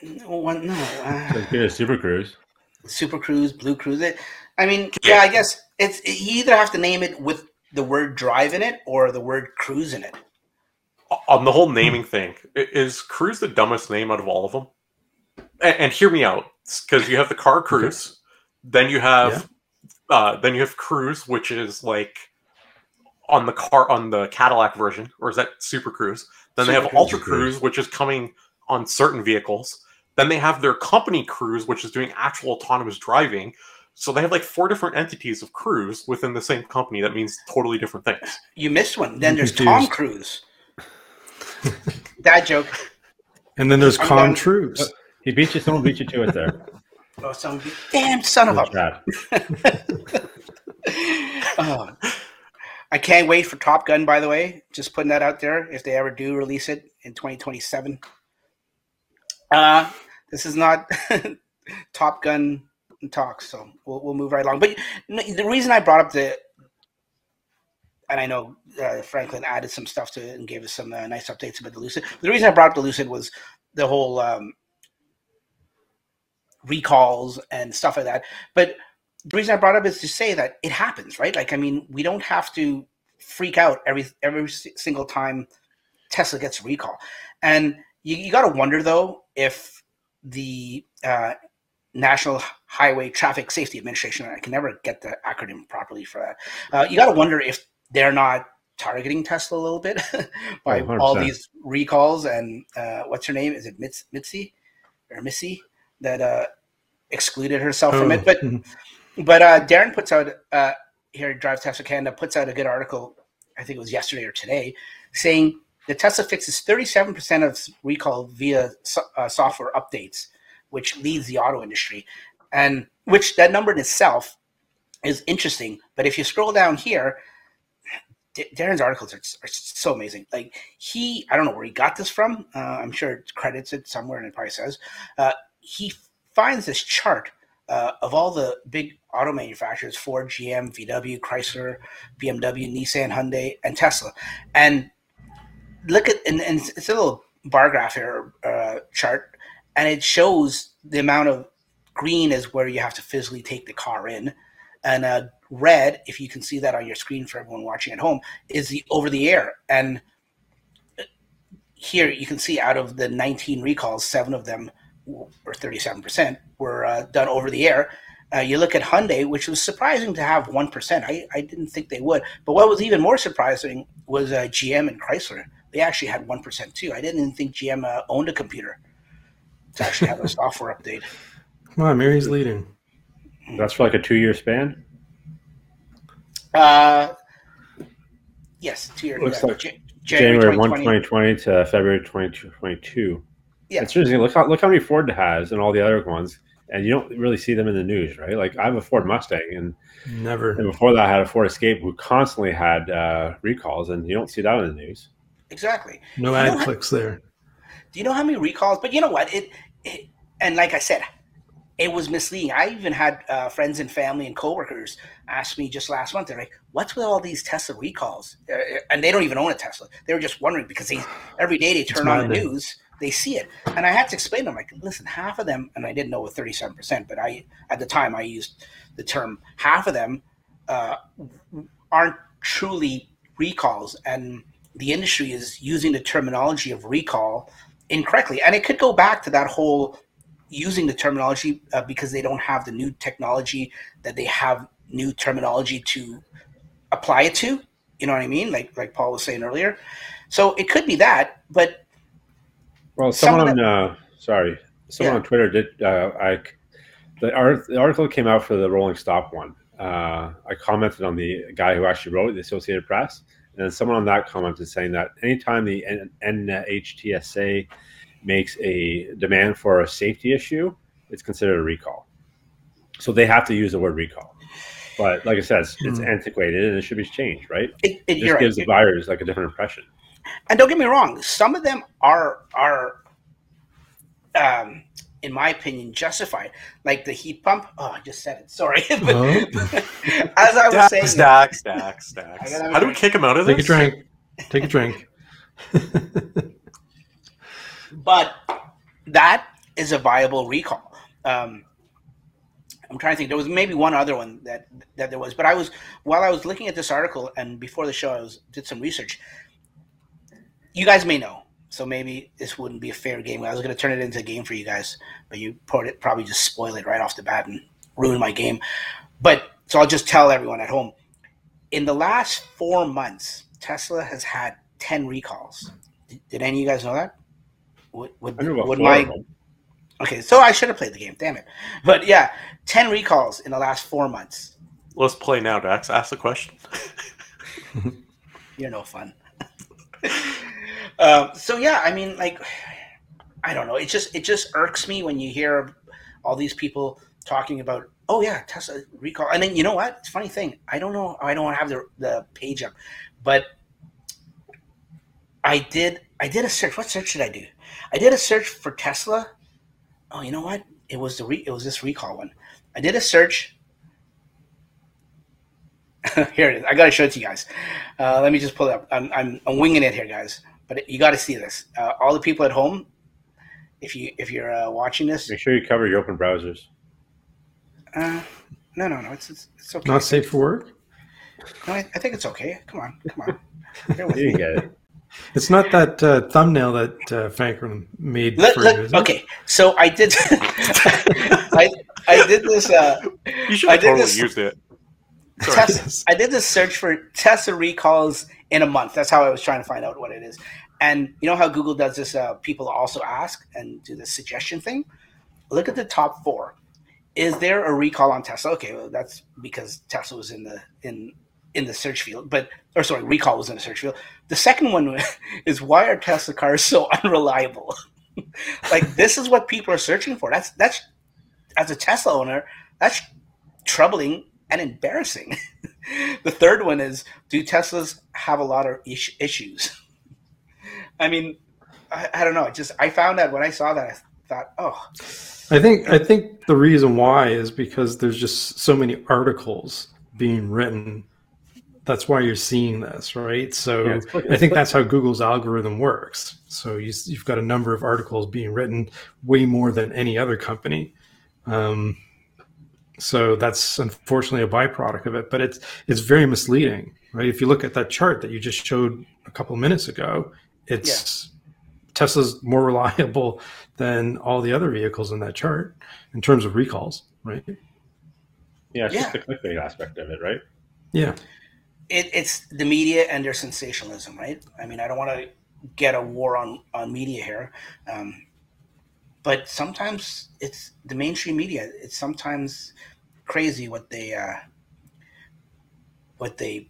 No, one, no. Uh, Let's get a Super Cruise. Super Cruise, Blue Cruise. It. I mean, yeah, I guess it's you either have to name it with the word drive in it or the word cruise in it. on the whole naming thing, is Cruise the dumbest name out of all of them? And, and hear me out, because you have the car Cruise, then you have, uh, then you have Cruise, which is like on the car on the Cadillac version, or is that Super Cruise? Then they Super have Cruise. Ultra Cruise, which is coming on certain vehicles. Then they have their company Cruise, which is doing actual autonomous driving. So they have like four different entities of Cruise within the same company. That means totally different things. You missed one. Then there's Tom. Cruise. Dad joke. And then there's I'm Com done. Trues. He beat you. Someone beat you to it there. Oh, some damn son of a. Chad. Oh. I can't wait for Top Gun. By the way, just putting that out there. If they ever do release it in 2027, uh, this is not Top Gun talk, so we'll, we'll move right along. But the reason I brought up the and I know uh, Franklin added some stuff to it and gave us some uh, nice updates about the Lucid. The reason I brought up the Lucid was the whole um, recalls and stuff like that. But the reason I brought up is to say that it happens, right? Like, I mean, we don't have to freak out every every single time Tesla gets a recall, and you, you got to wonder though if the uh, National Highway Traffic Safety Administration, I can never get the acronym properly for that. Uh, you got to wonder if they're not targeting Tesla a little bit by Oh, 100%. all these recalls and uh, what's her name? Is it Mitz, Mitzi or Missy that uh, excluded herself from Oh, it? But mhm. but uh, Darren puts out uh, here Drive Tesla Canada puts out a good article. I think it was yesterday or today, saying the Tesla fixes 37% of recall via so, uh, software updates, which leads the auto industry, and which that number in itself is interesting. But if you scroll down here, D- Darren's articles are, are so amazing. Like he, I don't know where he got this from. Uh, I'm sure it credits it somewhere, and it probably says uh, he finds this chart uh, of all the big auto manufacturers Ford, GM, VW, Chrysler, BMW, Nissan, Hyundai, and Tesla. And look at, and, and it's a little bar graph here uh, chart, and it shows the amount of green is where you have to physically take the car in. And uh, red, if you can see that on your screen for everyone watching at home, is the over the air. And here you can see out of the 19 recalls, seven of them or 37% were uh, done over the air. Uh, you look at Hyundai, which was surprising to have 1%. I, I didn't think they would. But what was even more surprising was uh, GM and Chrysler. They actually had 1% too. I didn't even think GM uh, owned a computer to actually have a software update. Come on, Mary's leading. That's for like a two year span. Uh, yes, to your Looks yeah, like Ja- January 1, 2020. 2020 to February 2022. Yeah. It's interesting. Look how, look how many Ford has and all the other ones. And you don't really see them in the news, right? Like I have a Ford Mustang, and, Never. and before that, I had a Ford Escape who constantly had uh, recalls, and you don't see that in the news. Exactly. No You ad clicks there. Do you know how many recalls? But you know what? It, it and like I said, it was misleading. I even had uh, friends and family and coworkers ask me just last month. They're like, "What's with all these Tesla recalls?" Uh, and they don't even own a Tesla. They were just wondering because they every day they turn on the news, they see it, and I had to explain to them like, "Listen, half of them," and I didn't know with thirty-seven percent, but I at the time I used the term half of them uh, aren't truly recalls, and the industry is using the terminology of recall incorrectly. And it could go back to that whole using the terminology uh, because they don't have the new technology that they have new terminology to apply it to. You know what I mean? Like like Paul was saying earlier. So it could be that, but Well, someone on uh, sorry, someone Yeah. on Twitter did. Uh, I the, art, the article came out for the Rolling Stop one. Uh, I commented on the guy who actually wrote it, the Associated Press, and someone on that commented saying that anytime the N- NHTSA makes a demand for a safety issue, it's considered a recall. So they have to use the word recall. But like I said, it's, it's Hmm. antiquated and it should be changed, right? it, it, It you're just right. gives the buyers like a different impression. and don't get me wrong, some of them are are um in my opinion justified. Like the heat pump. Oh, I just said it. Sorry. But Oh. as I was saying Stack, stack, stack, I stack. gotta have a How do we kick him out of Take a drink. Take a drink. but that is a viable recall. Um, I'm trying to think. There was maybe one other one that that there was, but I was while I was looking at this article and before the show, I was did some research. You guys may know, so maybe this wouldn't be a fair game. I was going to turn it into a game for you guys, but you put it probably just spoil it right off the bat and ruin my game. But so I'll just tell everyone at home. In the last four months, Tesla has had ten recalls. Did, did any of you guys know that? Would, would, I knew about would four my of them. Okay, so I should have played the game. Damn it! But yeah, ten recalls in the last four months. Let's play now, Dax. Ask the question. You're no fun. um, so yeah, I mean, like, I don't know. It just it just irks me when you hear all these people talking about, oh yeah, Tesla recall, and then you know what? It's funny thing. I don't know. I don't have the the page up, but I did. I did a search. What search did I do? I did a search for Tesla. Oh, you know what? It was the re- it was this recall one. I did a search, here it is. I gotta show it to you guys. Uh, let me just pull it up. I'm, I'm, I'm winging it here, guys. But you got to see this. Uh, all the people at home, if you if you're uh, watching this, Make sure you cover your open browsers. uh, no, no, no, it's it's, it's okay. Not safe for work. No, I, I think it's okay. Come on, come on. Bear You me. get it. It's not that uh, thumbnail that uh, Franklin made Let- for let- you. Is it? okay, so I did. I I did this. Uh, You should I have did totally this- used it. Sorry. I did this search for Tesla recalls in a month. That's how I was trying to find out what it is. And you know how Google does this? Uh, people also ask and do the suggestion thing. Look at the top four. Is there a recall on Tesla? Okay, well, that's because Tesla was in the in in the search field, but or sorry, recall was in the search field. The second one is why are Tesla cars so unreliable? like this is what people are searching for. That's that's as a Tesla owner, that's troubling and embarrassing. the third one is do Teslas have a lot of is- issues? I mean, I, I don't know. Just I found that when I saw that, I thought, oh, I think I think the reason why is because there's just so many articles being written. That's why you're seeing this, right? So Yeah, like- I think that's how Google's algorithm works. So you, you've got a number of articles being written, way more than any other company. Um, so that's unfortunately a byproduct of it, but it's it's very misleading, right? If you look at that chart that you just showed a couple of minutes ago, it's Tesla's more reliable than all the other vehicles in that chart in terms of recalls, right? Yeah, it's Yeah. just the clickbait aspect of it, right? Yeah. it, it's the media and their sensationalism, right? I mean, I don't want to get a war on on media here, um, but sometimes it's the mainstream media. It's sometimes crazy what they uh, what they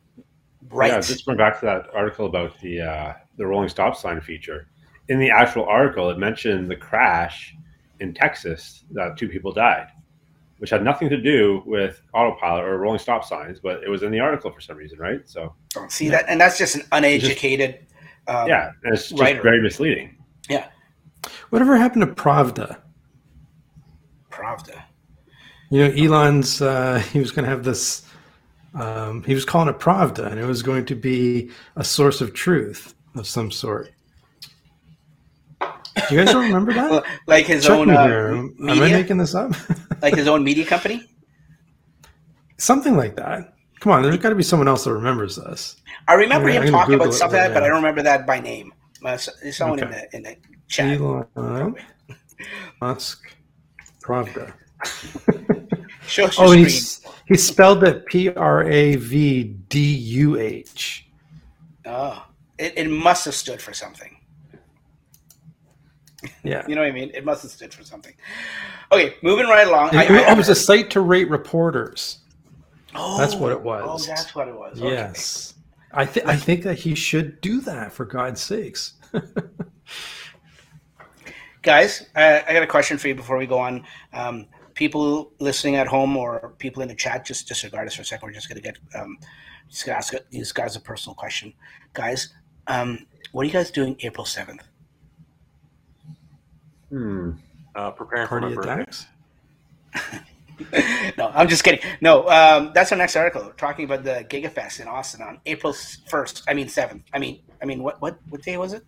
write. Yeah, just going back to that article about the uh, the rolling stop sign feature. In the actual article, it mentioned the crash in Texas that two people died, which had nothing to do with autopilot or rolling stop signs, but it was in the article for some reason, right? So See that, and that's just an uneducated. um, yeah, and it's just writer. very misleading. yeah, Whatever happened to Pravda? Pravda. You know, Elon's uh, he was going to have this. Um, he was calling it Pravda, and it was going to be a source of truth of some sort. Do you guys don't remember that? Well, like his Check own uh. Am I making this up? like his own media company. Something like that. Come on, there's got to be someone else that remembers this. I remember I'm him talking Google about something, like that, but I don't remember that by name. Uh, someone in the in the chat. Elon. Musk Pravda. Show Oh, screen. he's, he spelled it P R A V D U H. Oh, it, it must have stood for something. Yeah. You know what I mean? It must have stood for something. Okay, moving right along. I, It, I- it was a site to rate reporters. oh, that's what it oh, oh, was. Oh, that's what it was. Okay. Yes. I, th- I think that he should do that for God's sakes. Guys, I, I got a question for you before we go on. Um, people listening at home or people in the chat, just disregard us for a second. We're just gonna get um, just gonna ask these guys a personal question, guys. Um, what are you guys doing April seventh? Hmm. Uh, preparing for Party my birthday. no, I'm just kidding. No, um, that's our next article talking about the GigaFest in Austin on April first. I mean seventh. I mean, I mean, what what what day was it?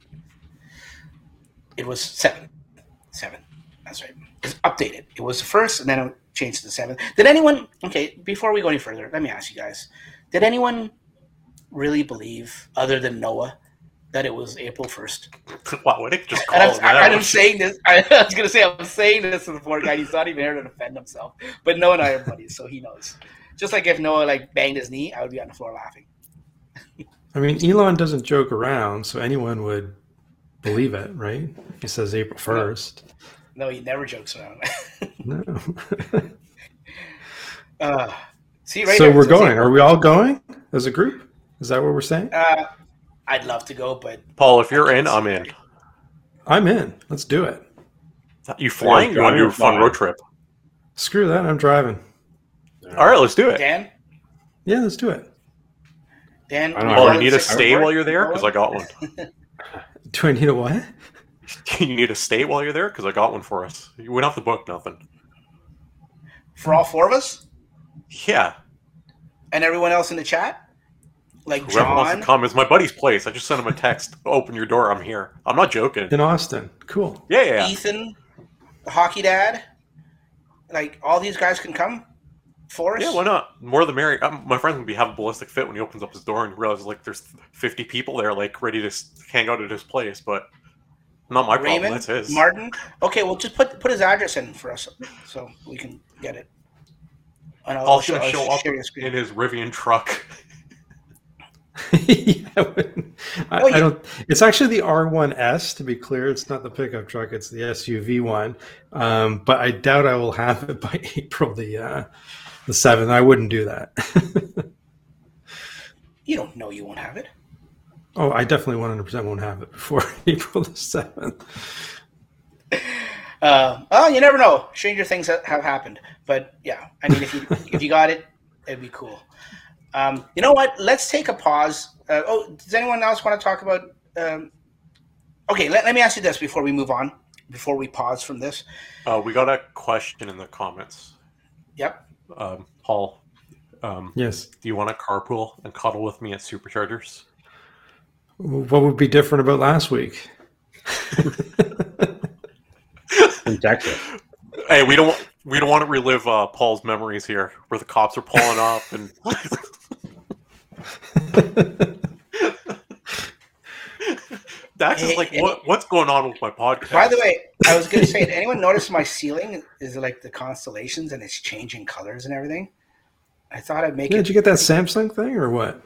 It was seven. Seven. That's right. It's updated. It was the first, and then it changed to the seventh. Did anyone? Okay, before we go any further, let me ask you guys: Did anyone really believe, other than Noah, that it was April first? wow, what did just And I'm, him I, out? I'm saying this. I, was gonna say I'm saying this to the poor guy. He's not even here to defend himself. But Noah and I are buddies, so he knows. Just like if Noah like banged his knee, I would be on the floor laughing. I mean, Elon doesn't joke around, so anyone would believe it, right? He says April 1st. No, he never jokes around. No. uh, see, right. so there, we're it going. April. Are we all going as a group? Is that what we're saying? Uh, I'd love to go, but Paul, if you're in, I'm in. I'm in. Let's do it. You flying? You want to do a fun road trip? Screw that. I'm driving. All right, let's do it. Dan, Yeah, let's do it. Dan, I don't know. Paul, you're need a stay while you're there because I got one. Do I need a what? you need a state while you're there because I got one for us. You went off the book nothing. for all four of us. Yeah, And everyone else in the chat, like Whoever wants to come, it's my buddy's place. I just sent him a text. Open your door. I'm here. I'm not joking. In Austin. Cool. Yeah, yeah. yeah. Ethan, the hockey dad, like all these guys can come. Forrest, Yeah, why not? More the merrier. Um, my friend would be having a ballistic fit when he opens up his door and realizes like there's 50 people there, like ready to hang out at his place. But not my problem. Raymond, That's his. Martin. Okay, well, just put put his address in for us so we can get it. And I'll, Paul's show, gonna I'll show up share your screen. in his Rivian truck. yeah, I, I- Oh, you- I don't. It's actually the R1S. To be clear, it's not the pickup truck; it's the SUV one. Um, but I doubt I will have it by April the uh, the seventh. I wouldn't do that. You don't know you won't have it. oh, I definitely one hundred percent won't have it before April the seventh. Uh, well, you never know. Stranger things have happened, but yeah, I mean, if you if you got it, it'd be cool. Um, you know what? Let's take a pause. Uh, oh, does anyone else want to talk about? Um, okay, let, let me ask you this before we move on. Before we pause from this. Uh, we got a question in the comments. Yep. Um, Paul, um, Yes. do you want to carpool and cuddle with me at Superchargers? What would be different about last week? in Texas. Hey, we don't we don't want to relive uh, Paul's memories here, where the cops are pulling up and. Dax is like, what, what's going on with my podcast? By the way, I was going to say, did anyone notice my ceiling is like the constellations and it's changing colors and everything? I thought I'd make Yeah, it. did you get that Samsung thing or what?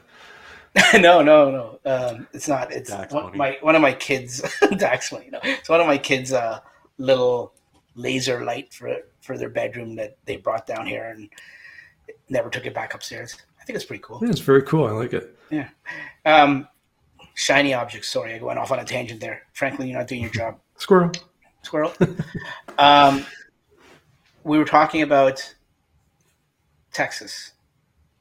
no, no, no. Um, it's not. It's Dax one, money. my one of my kids. Dax money. No, it's one of my kids' uh, little laser light for for their bedroom that they brought down here and never took it back upstairs. I think it's pretty cool. Yeah, it's very cool. I like it. Yeah. Um, shiny objects. Sorry, I went off on a tangent there. Franklin, you're not doing your job. Squirrel. Squirrel. um, we were talking about Texas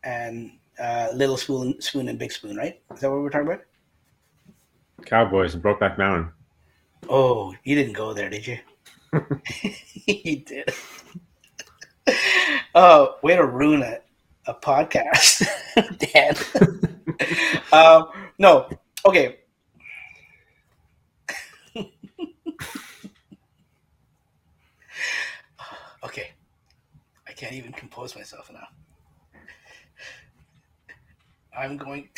and uh, Little Spoon, Spoon and Big Spoon, right? Is that what we were talking about? Cowboys and Brokeback Mountain. Oh, you didn't go there, did you? you did. Oh, way to ruin a, a podcast, Dan. um, no, okay. okay, I can't even compose myself now. I'm going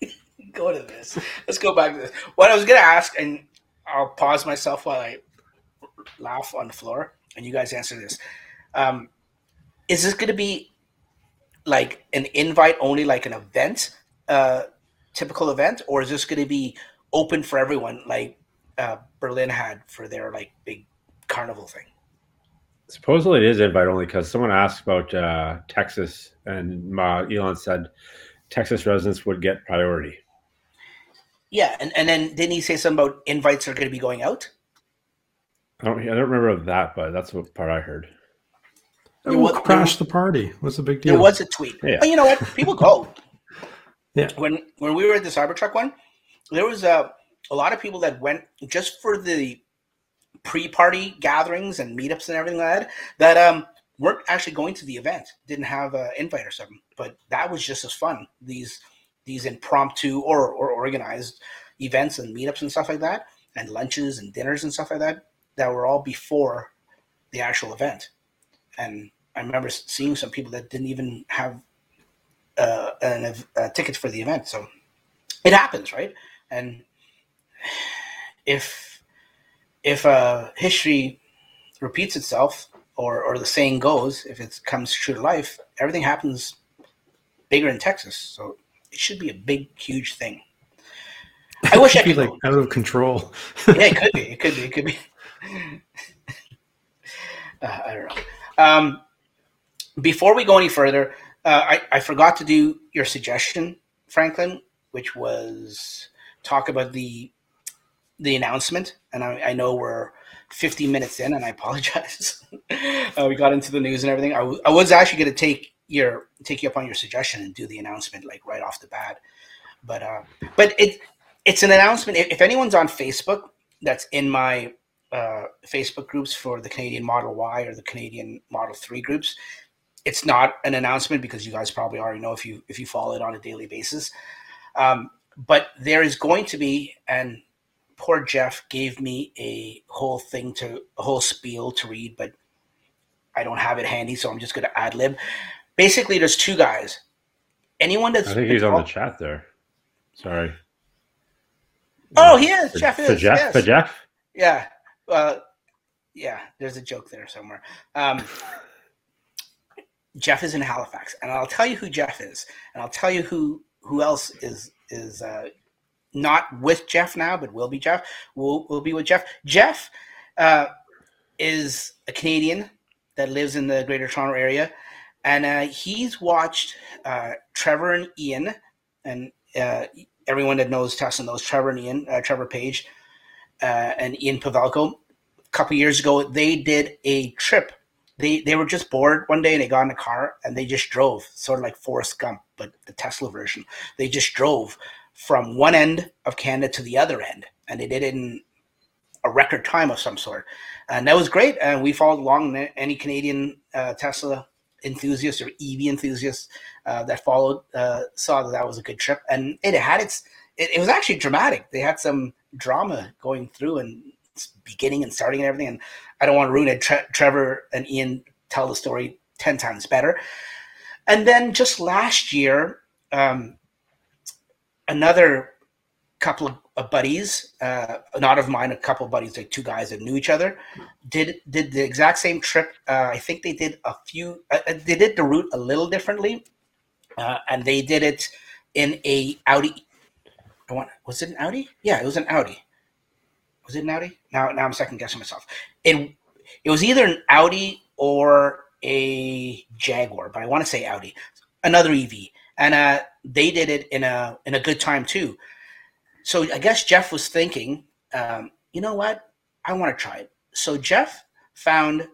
to go to this. Let's go back to this. What I was going to ask, and I'll pause myself while I laugh on the floor, and you guys answer this. Um, is this going to be like an invite only, like an event, uh, typical event, or is this going to be open for everyone, like uh, Berlin had for their like big carnival thing? Supposedly it is invite only because someone asked about uh, Texas, and uh, Elon said Texas residents would get priority. Yeah, and, and then didn't he say something about invites are going to be going out? I don't, I don't remember that, but that's what part I heard. There we'll crash the party. What's the big deal? There was a tweet. Yeah. But you know what? People go. Yeah. When when we were at the Cybertruck one, there was a a lot of people that went just for the pre-party gatherings and meetups and everything like that. That um weren't actually going to the event. Didn't have an invite or something. But that was just as fun. These these impromptu or or organized events and meetups and stuff like that, and lunches and dinners and stuff like that. That were all before the actual event. And I remember seeing some people that didn't even have uh, an, uh, tickets for the event. So it happens, right? And if if uh, history repeats itself, or or the saying goes, if it comes true to life, everything happens bigger in Texas. So it should be a big, huge thing. I wish I It'd be could. like out of control. yeah, it could be. It could be. It could be. Uh, I don't know. Um, before we go any further, uh, I, I forgot to do your suggestion, Franklin, which was talk about the the announcement. And I, I know we're 50 minutes in, and I apologize. uh, we got into the news and everything. I, w- I was actually going to take your take you up on your suggestion and do the announcement like right off the bat, but uh, but it it's an announcement. If, anyone's on Facebook, that's in my uh, Facebook groups for the Canadian Model Y or the Canadian Model 3 groups, it's not an announcement because you guys probably already know if you if you follow it on a daily basis. Um, but there is going to be, and poor Jeff gave me a whole thing to a whole spiel to read, but I don't have it handy, so I'm just going to ad lib. Basically, there's two guys. Anyone that's I think he's on the chat there. Sorry. Oh, he is. For, Jeff is. for Jeff. yes. For Jeff. Yeah. Uh, yeah, there's a joke there somewhere. Um, Jeff is in Halifax, and I'll tell you who Jeff is, and I'll tell you who who else is is uh, not with Jeff now, but will be Jeff. Will will be with Jeff. Jeff uh, is a Canadian that lives in the Greater Toronto area, and uh, he's watched uh, Trevor and Ian, and uh, everyone that knows Tesla knows Trevor and Ian, uh, Trevor Page, and Ian Pavelko. A couple years ago, they did a trip. They they were just bored one day and they got in a car and they just drove, sort of like Forrest Gump, but the Tesla version. They just drove from one end of Canada to the other end, and they did it in a record time of some sort, and that was great. And we followed along. Any Canadian uh, Tesla enthusiasts or EV enthusiasts uh, that followed uh, saw that that was a good trip, and it had its. It, it was actually dramatic. They had some drama going through and beginning and starting and everything. And I don't want to ruin it. Tre- Trevor and Ian tell the story ten times better. And then just last year, um, another couple of, of buddies, uh, not of mine, a couple of buddies, like two guys that knew each other, did did the exact same trip. Uh, I think they did a few. Uh, uh, they did the route a little differently, uh, and they did it in a Audi. I want, was it an Audi? Yeah, it was an Audi. Was it an Audi? Now, now I'm second guessing myself. It it was either an Audi or a Jaguar, but I want to say Audi, another EV, and uh, they did it in a in a good time too. So I guess Jeff was thinking, um, you know what, I want to try it. So Jeff found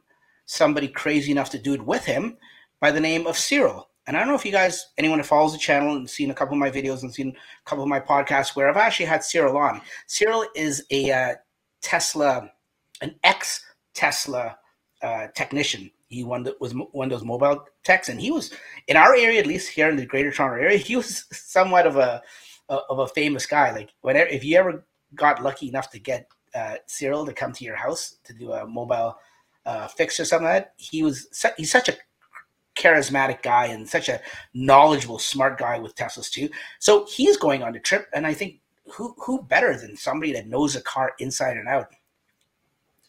somebody crazy enough to do it with him by the name of Cyril. And I don't know if you guys, anyone that follows the channel and seen a couple of my videos and seen a couple of my podcasts where I've actually had Cyril on. Cyril is a uh, Tesla, an ex Tesla uh, technician. He was one of those mobile techs, and he was in our area, at least here in the Greater Toronto area. He was somewhat of a of a famous guy. Like whenever, if you ever got lucky enough to get uh, Cyril to come to your house to do a mobile uh, fix or something like that, he was he's such a charismatic guy and such a knowledgeable, smart guy with Teslas too. So he's going on the trip, and I think who who better than somebody that knows a car inside and out?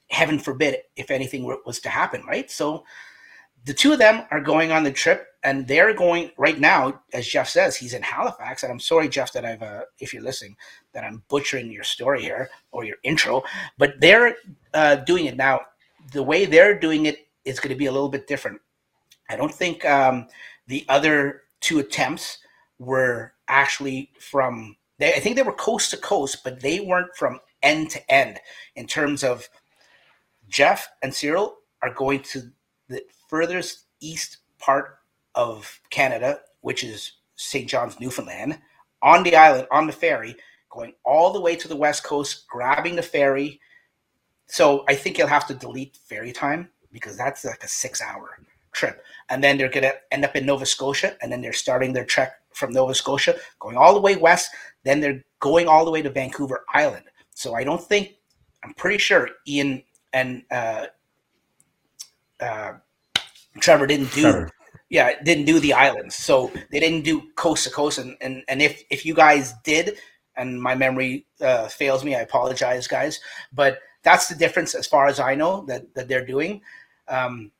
Heaven forbid if anything was to happen, right? So the two of them are going on the trip, and they're going right now, as Jeff says, he's in Halifax. And I'm sorry, Jeff, that I've uh, if you're listening, that I'm butchering your story here or your intro, but they're uh, doing it now. The way they're doing it is going to be a little bit different. I don't think um, the other two attempts were actually from. They, I think they were coast to coast, but they weren't from end to end in terms of Jeff and Cyril are going to the furthest east part of Canada, which is St. John's, Newfoundland, on the island, on the ferry, going all the way to the west coast, grabbing the ferry. So I think you'll have to delete ferry time because that's like a six hour trip. And then they're going to end up in Nova Scotia, and then they're starting their trek from Nova Scotia, going all the way west. Then they're going all the way to Vancouver Island. So I don't think, I'm pretty sure Ian and uh, uh, Trevor didn't do. Trevor. Yeah, didn't do the islands, so they didn't do coast to coast. And and, and if if you guys did, and my memory uh, fails me, I apologize, guys. But that's the difference, as far as I know, that that they're doing. Um,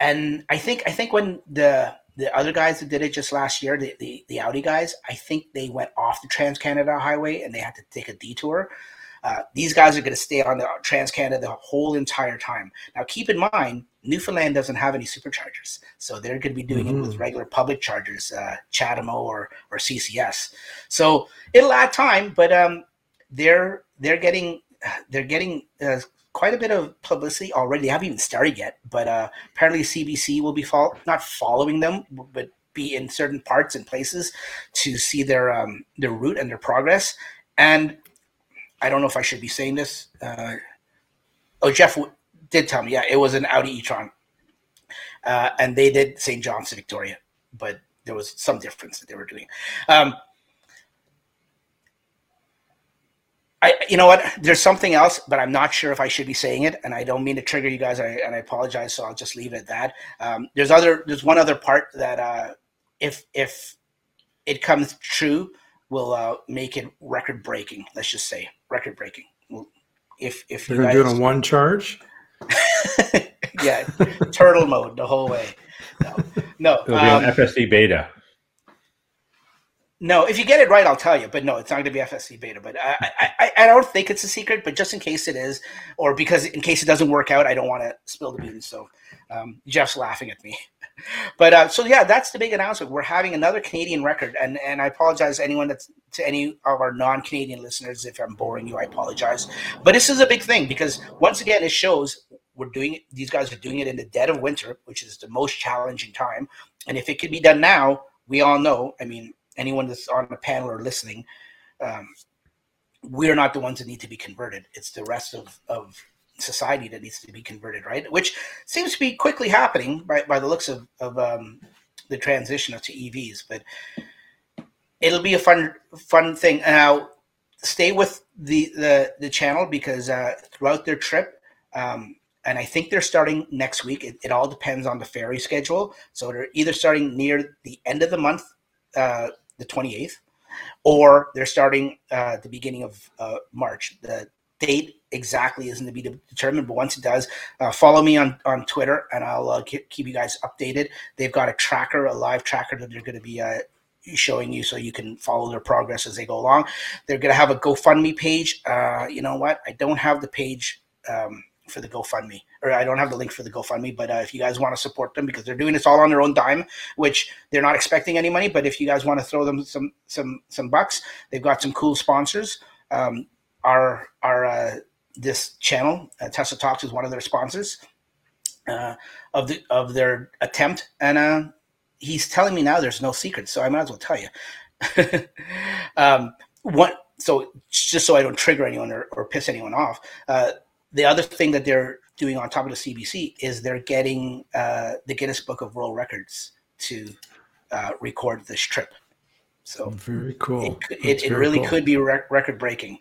and I think I think when the the other guys that did it just last year, the, the, the Audi guys, I think they went off the Trans Canada Highway and they had to take a detour. Uh, these guys are going to stay on the Trans Canada the whole entire time. Now, keep in mind, Newfoundland doesn't have any superchargers, so they're going to be doing Mhm. it with regular public chargers, uh, CHAdeMO or or CCS. So it'll add time, but um, they're they're getting they're getting uh, quite a bit of publicity already. They haven't even started yet, but uh, apparently CBC will be fol- not following them, but be in certain parts and places to see their um, their route and their progress. And I don't know if I should be saying this. Uh, oh, Jeff w- did tell me. Yeah, it was an Audi e-tron. uh, and they did St. John's to Victoria, but there was some difference that they were doing. Um, I, you know what? There's something else, but I'm not sure if I should be saying it, and I don't mean to trigger you guys, and I apologize. So I'll just leave it at that. Um, there's other, there's one other part that uh, if if it comes true, will uh, make it record breaking. Let's just say record breaking. If if you're gonna do it on one charge, yeah, turtle mode the whole way. No, no. It'll be um, on FSD beta. No, if you get it right, I'll tell you. But no, it's not going to be FSD beta. But I, I, I don't think it's a secret. But just in case it is, or because in case it doesn't work out, I don't want to spill the beans. So um, Jeff's laughing at me. But uh, so yeah, that's the big announcement. We're having another Canadian record, and and I apologize to anyone that's to any of our non-Canadian listeners if I'm boring you. I apologize. But this is a big thing because once again, it shows we're doing it. These guys are doing it in the dead of winter, which is the most challenging time. And if it could be done now, we all know. I mean, anyone that's on the panel or listening, um, we're not the ones that need to be converted. It's the rest of, of society that needs to be converted, right? Which seems to be quickly happening by, by the looks of, of um, the transition to EVs. But it'll be a fun fun thing. Now, stay with the the, the channel because uh, throughout their trip, um, and I think they're starting next week. It, it, all depends on the ferry schedule. So they're either starting near the end of the month, uh, the 28th, or they're starting uh, the beginning of uh, March. The date exactly isn't to be determined, but once it does, uh, follow me on, on Twitter and I'll uh, keep, you guys updated. They've got a tracker, a live tracker that they're going to be uh, showing you so you can follow their progress as they go along. They're going to have a GoFundMe page. Uh, you know what? I don't have the page. Um, for the GoFundMe, or I don't have the link for the GoFundMe, but uh, if you guys want to support them because they're doing this all on their own dime, which they're not expecting any money, but if you guys want to throw them some some some bucks, they've got some cool sponsors. Um, our our uh, this channel, uh, Tesla Talks, is one of their sponsors uh, of the of their attempt, and uh, he's telling me now there's no secret, so I might as well tell you. um, what? So just so I don't trigger anyone or, or piss anyone off, uh, the other thing that they're doing on top of the CBC is they're getting uh, the Guinness Book of World Records to uh, record this trip. So very cool. It, it, it really cool. could be rec- record breaking,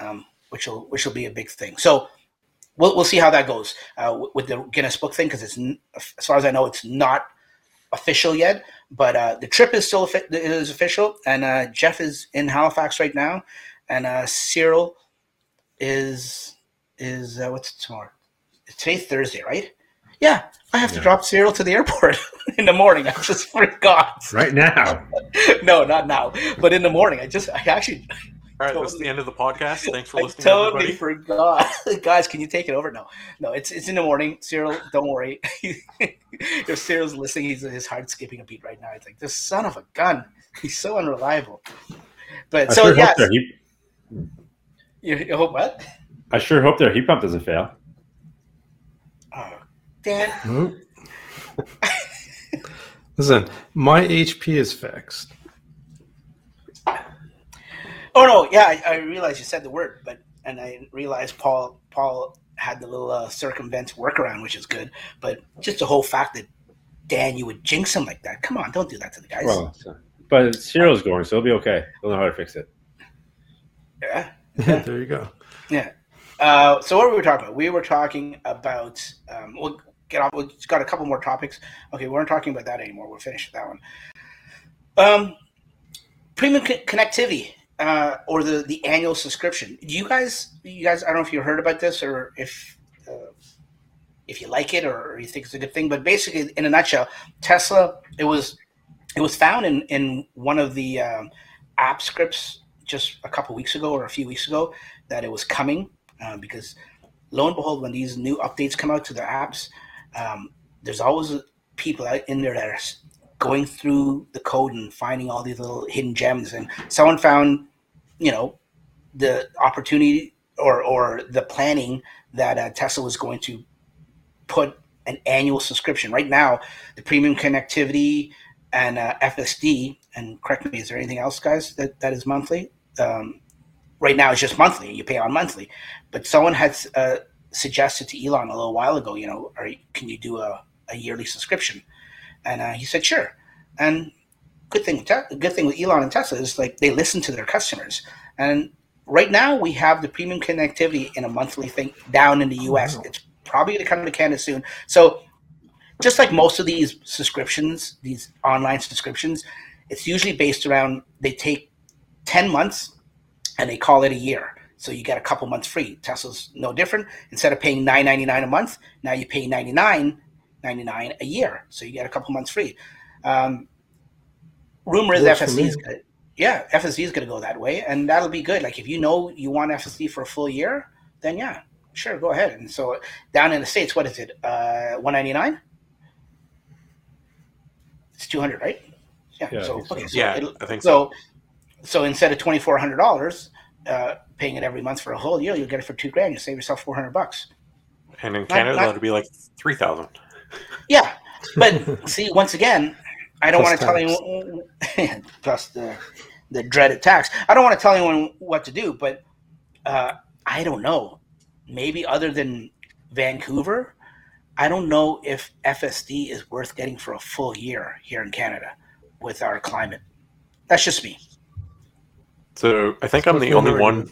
um, which will which will be a big thing. So we'll we'll see how that goes uh, with the Guinness Book thing because it's as far as I know it's not official yet, but uh, the trip is still is official, and uh, Jeff is in Halifax right now, and uh, Cyril is is uh, what's tomorrow? Today's Thursday, right? Yeah, I have to drop Cyril to the airport in the morning. I just forgot. Right now? no, not now, but in the morning. I just, I actually. All right, totally, that's the end of the podcast. Thanks for listening. I totally everybody. forgot, guys. Can you take it over? No, no, it's it's in the morning. Cyril, don't worry. if Cyril's listening, he's his heart skipping a beat right now. It's like this son of a gun. He's so unreliable. But I so sure yes, he... you, you hope what? I sure hope their heat pump doesn't fail. Oh, Dan. Listen, my HP is fixed. Oh no, yeah, I, I realized you said the word, but and I realized Paul Paul had the little uh, circumvent workaround, which is good. But just the whole fact that Dan, you would jinx him like that. Come on, don't do that to the guys. Well, but Cyril's going, so he'll be okay. He'll know how to fix it. Yeah. yeah. there you go. Yeah. Uh, so what were we talking about? We were talking about. Um, we'll get off. We've got a couple more topics. Okay, we aren't talking about that anymore. We're finished that one. Um, premium co- connectivity uh, or the the annual subscription. Do you guys? You guys? I don't know if you heard about this or if. Uh, if you like it or, or you think it's a good thing, but basically, in a nutshell, Tesla it was it was found in in one of the um, app scripts just a couple weeks ago or a few weeks ago that it was coming uh, because lo and behold, when these new updates come out to their apps, um, there's always people out in there that are going through the code and finding all these little hidden gems. And someone found, you know, the opportunity or or the planning that uh, Tesla was going to put an annual subscription. Right now, the premium connectivity and uh, FSD, and correct me, is there anything else, guys, that, that is monthly? Um, right now it's just monthly. You pay on monthly, but someone had uh, suggested to Elon a little while ago, you know, are, can you do a a yearly subscription?" And uh, he said, "Sure." And good thing, te- good thing with Elon and Tesla is like they listen to their customers. And right now we have the premium connectivity in a monthly thing down in the U.S. Wow. It's probably going to come to Canada soon. So just like most of these subscriptions, these online subscriptions, it's usually based around they take 10 months and they call it a year. So you get a couple months free. Tesla's no different. Instead of paying nine ninety nine a month, now you pay ninety nine ninety nine a year. So you get a couple months free. Um, rumor is Works FSD me. is good. Yeah, FSD is going to go that way, and that'll be good. Like if you know you want FSD for a full year, then yeah, sure, go ahead. And so down in the states, what is it? Uh, one ninety nine. It's two hundred, right? Yeah. Yeah, I so think so. okay, so Yeah, it'll- I think so. so, so instead of twenty four hundred dollars, uh, paying it every month for a whole year, you'll get it for two grand. You save yourself four hundred bucks. And in Canada, not- that'd be like three thousand. Yeah, but see, once again, I don't want to tell anyone plus the the dreaded tax. I don't want to tell anyone what to do, but uh, I don't know. Maybe other than Vancouver, I don't know if FSD is worth getting for a full year here in Canada with our climate. That's just me. So I think I'm the only one.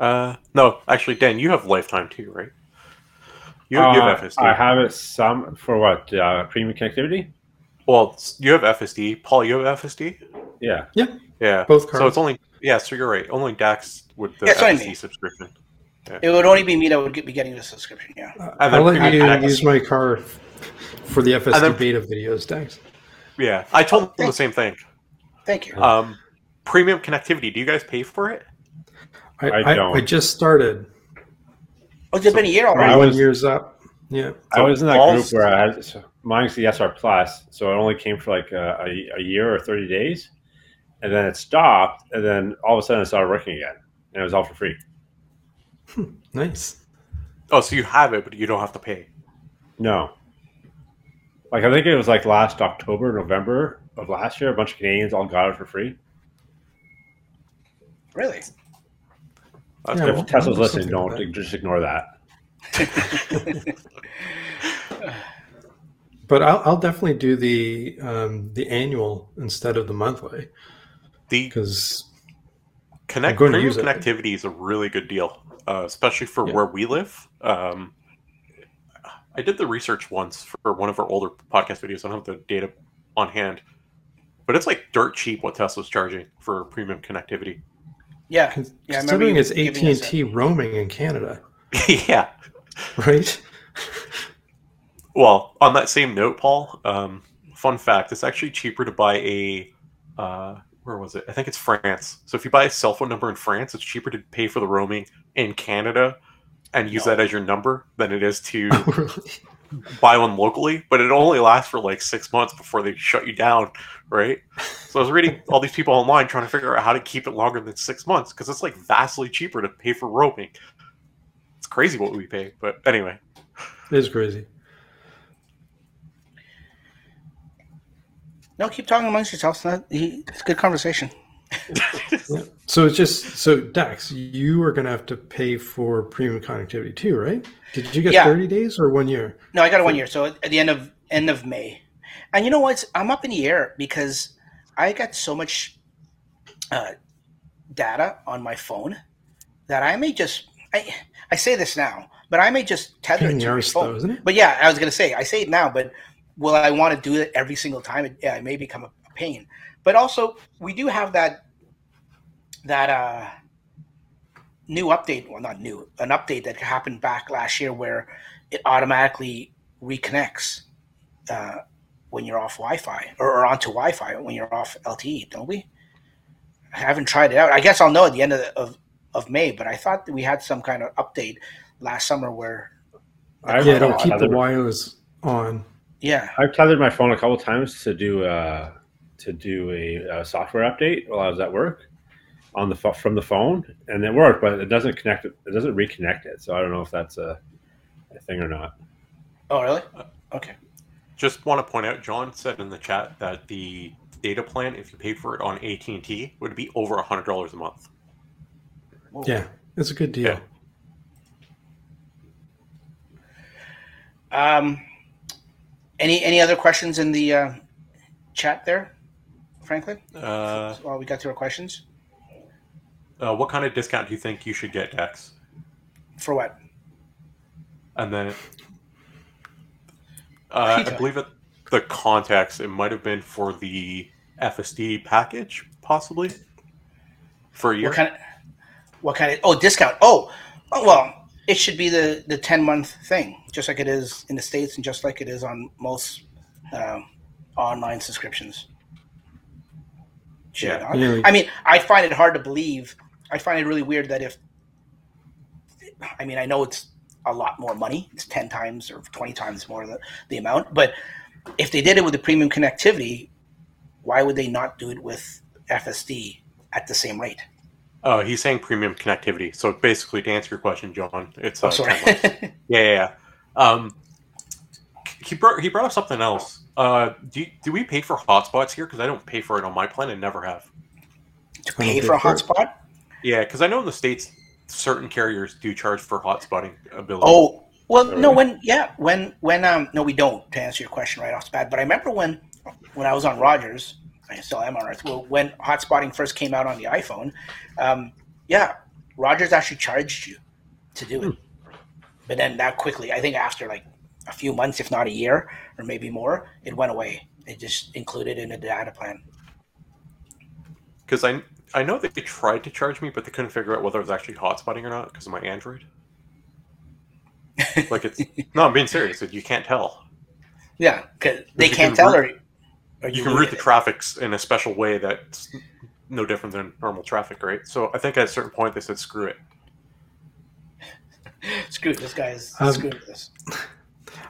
Uh, no, actually, Dan, you have lifetime too, right? You, you Uh, have FSD. I have it some for what uh, premium connectivity. Well, you have FSD. Paul, you have FSD. Yeah, Yeah, Yeah. Both cars. So it's only yeah. So you're right. Only Dax with the Yeah, it's only FSD me. subscription. It would only be me that would get, be getting the subscription. Yeah. And I'll then let you Connect- use my car for the FSD And then- beta videos, thanks. Yeah, I told them the same thing. Thank you. Um, premium connectivity. Do you guys pay for it? I, I I, don't. I just started. Oh, it's been a year already. One was- year's up. Yeah. I was in that Paul's- group where I had so mine's the SR Plus, so it only came for like a, a, a year or thirty days, and then it stopped, and then all of a sudden it started working again, and it was all for free. Hmm, nice. Oh, so you have it, but you don't have to pay. No, like I think it was like last October, November of last year, a bunch of Canadians all got it for free. Really? That's Yeah, good. well- Tesla's listening, don't like just ignore that. But I'll, I'll definitely do the um, the annual instead of the monthly The because Connect I'm going to premium connectivity is a really good deal, uh, especially for Yeah. where we live. Um, I did the research once for one of our older podcast videos. I don't have the data on hand, but it's like dirt cheap what Tesla's charging for premium connectivity. Yeah. Con- Yeah, I remember considering it's AT and T roaming in Canada, yeah. right? Well, on that same note, Paul, um, fun fact: it's actually cheaper to buy a uh, where was it? I think it's France. So if you buy a cell phone number in France, it's cheaper to pay for the roaming in Canada and use No. that as your number than it is to Really? Buy one locally. But it only lasts for like six months before they shut you down, right? So I was reading all these people online trying to figure out how to keep it longer than six months because it's like vastly cheaper to pay for roaming. It's crazy what we pay, but anyway. It is crazy. No, keep talking amongst yourselves. It's It's a good conversation. Yeah. So it's just so Dax, you are going to have to pay for premium connectivity too, right? Did you get Yeah. thirty days or one year? No, I got it one year. So at the end of end of May, and you know what? I'm up in the air because I got so much uh, data on my phone that I may just I I say this now, but I may just tether it to my phone. though, isn't it? But yeah, I was gonna say I say it now, but will I want to do it every single time? It, yeah, it may become a, a pain. But also, we do have that that uh, new update. Well, not new, an update that happened back last year where it automatically reconnects uh, when you're off Wi-Fi or, or onto Wi-Fi when you're off LTE. Don't we? I haven't tried it out. I guess I'll know at the end of, of, of May. But I thought that we had some kind of update last summer where I've, Yeah, it'll keep the tethered- wireless on. yeah I've tethered my phone a couple times to do uh, to do a, uh software update while I was at work on the from the phone, and it worked, but it doesn't connect it. It doesn't reconnect it, so I don't know if that's a, a thing or not. Oh, really? Okay. Just want to point out, John said in the chat that the data plan, if you paid for it on AT and T, would be over a hundred dollars a month. Whoa. Yeah, it's a good deal. Yeah. Um, Any any other questions in the uh, chat there, Franklin? Uh, While we got through our questions, uh, what kind of discount do you think you should get, Dex? for what? And then, uh, I believe it, the context it might have been for the FSD package, possibly for a year. What kind of what kind of oh discount? Oh, oh well, it should be the the ten month thing, just like it is in the states, and just like it is on most um, online subscriptions. Should it Yeah. I mean, I find it hard to believe. I find it really weird that if, I mean, I know it's a lot more money. It's ten times or twenty times more the, the amount. But if they did it with the premium connectivity, why would they not do it with FSD at the same rate? Oh, he's saying premium connectivity. So basically, to answer your question, John, it's uh, Oh, sorry. 10. Yeah, yeah. yeah. Um, he brought he brought up something else. Uh, do do we pay for hotspots here? Because I don't pay for it on my plan and never have. to pay pay for a hotspot? Yeah, because I know in the states certain carriers do charge for hotspotting ability. Oh, well, no. When yeah, when when um, no, we don't. To answer your question right off the bat, but I remember when when I was on Rogers, I still am on Earth. Well, when hotspotting first came out on the iPhone, um, yeah, Rogers actually charged you to do it. But then that quickly, I think after like a few months, if not a year or maybe more, it went away. It just included in the data plan. because I I know that they tried to charge me, but they couldn't figure out whether it was actually hotspotting or not because of my Android. like it's no, I'm being serious. You can't tell. Yeah, because they you can't can tell route- or, or You can route the it. traffic in a special way that's no different than normal traffic, right? So I think at a certain point they said screw it. Screw this guy's Um, screwed with this.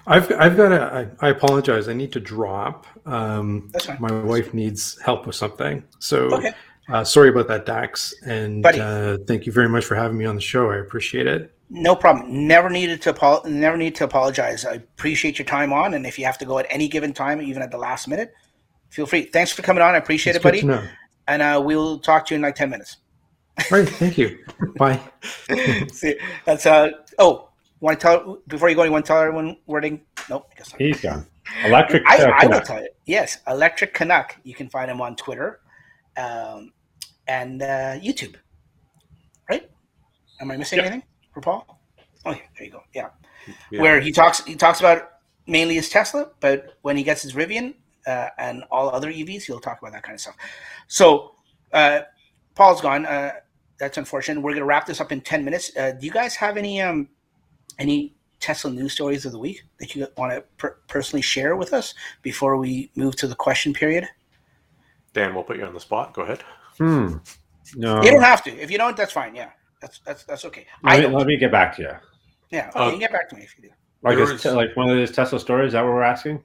I've I've got a. I, I apologize. I need to drop. Um, That's fine. my wife needs help with something. So Okay. uh, sorry about that, Dax. And uh, thank you very much for having me on the show. I appreciate it. No problem. Never needed to apo- never need to apologize. I appreciate your time on, and if you have to go at any given time, even at the last minute, feel free. Thanks for coming on. I appreciate It's it, buddy. And uh, we'll talk to you in like ten minutes. All right. Thank you. Bye. See, that's uh. Oh, want to tell before you go? You want to tell everyone wording? Nope. I guess. He's gone. Electric. I, uh, I will tell you. Yes, Electric Canuck. You can find him on Twitter, um, and uh, YouTube. Right? Am I missing Yep. anything for Paul? Oh, yeah, there you go. Yeah. Yeah. where he talks he talks about mainly his Tesla, but when he gets his Rivian uh, and all other EVs, he'll talk about that kind of stuff. So uh, Paul's gone. Uh, that's unfortunate. We're gonna wrap this up in ten minutes. Uh, do you guys have any um any Tesla news stories of the week that you want to per- personally share with us before we move to the question period? Dan, we'll put you on the spot. Go ahead. Hmm. No. You don't have to. If you don't, that's fine. Yeah, that's that's that's okay. I Let me, don't. let me get back to you. Yeah, okay, Uh, you can get back to me if you do. Like, There is was- te- like one of those Tesla stories. Is that what we're asking?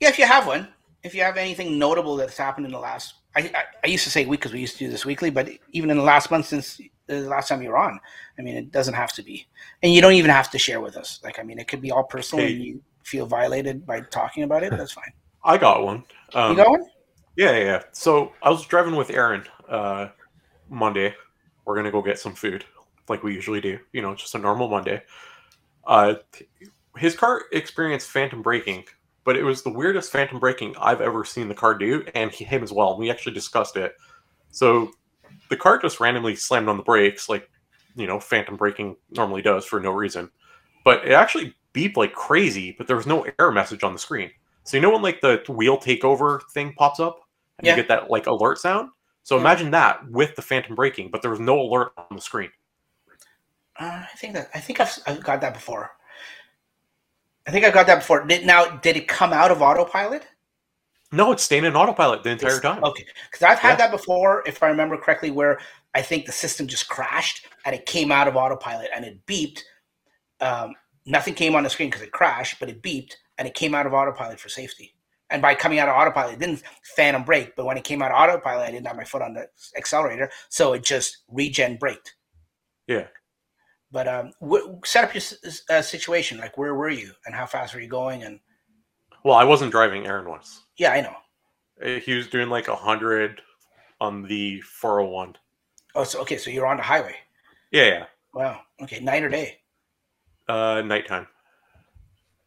Yeah, if you have one, if you have anything notable that's happened in the last, I, I, I used to say week because we used to do this weekly, but even in the last month since the last time you were on, I mean, it doesn't have to be, and you don't even have to share with us. Like, I mean, it could be all personal, Hey. and you feel violated by talking about it. That's fine. I got one. Um, you got one? Yeah, yeah, yeah. So I was driving with Aaron uh, Monday. We're gonna go get some food, like we usually do. You know, just a normal Monday. Uh, his car experienced phantom braking, but it was the weirdest phantom braking I've ever seen the car do, and he, him as well. We actually discussed it. So the car just randomly slammed on the brakes, like you know, phantom braking normally does for no reason. But it actually beeped like crazy, but there was no error message on the screen. So you know when like the wheel takeover thing pops up and Yeah. you get that like alert sound? So Yeah. imagine that with the phantom braking, but there was no alert on the screen. Uh, I think that I think I've, I've got that before. I think I got that before. Did, now, did it come out of autopilot? No, it's staying in autopilot the entire It's- time. Okay, because I've had Yeah. that before, if I remember correctly, where I think the system just crashed and it came out of autopilot and it beeped. Um, nothing came on the screen because it crashed, but it beeped and it came out of autopilot for safety. And by coming out of autopilot, it didn't phantom brake, but when it came out of autopilot, I didn't have my foot on the accelerator, so it just regen braked. Yeah. But um, w- set up your s- uh, situation. Like, where were you and how fast were you going? And Well, I wasn't driving. Aaron was. yeah, I know. Uh, He was doing like a hundred on the 401. Oh, so okay, so you're on the highway. Yeah, yeah. Wow. Okay, night or day. Uh, nighttime.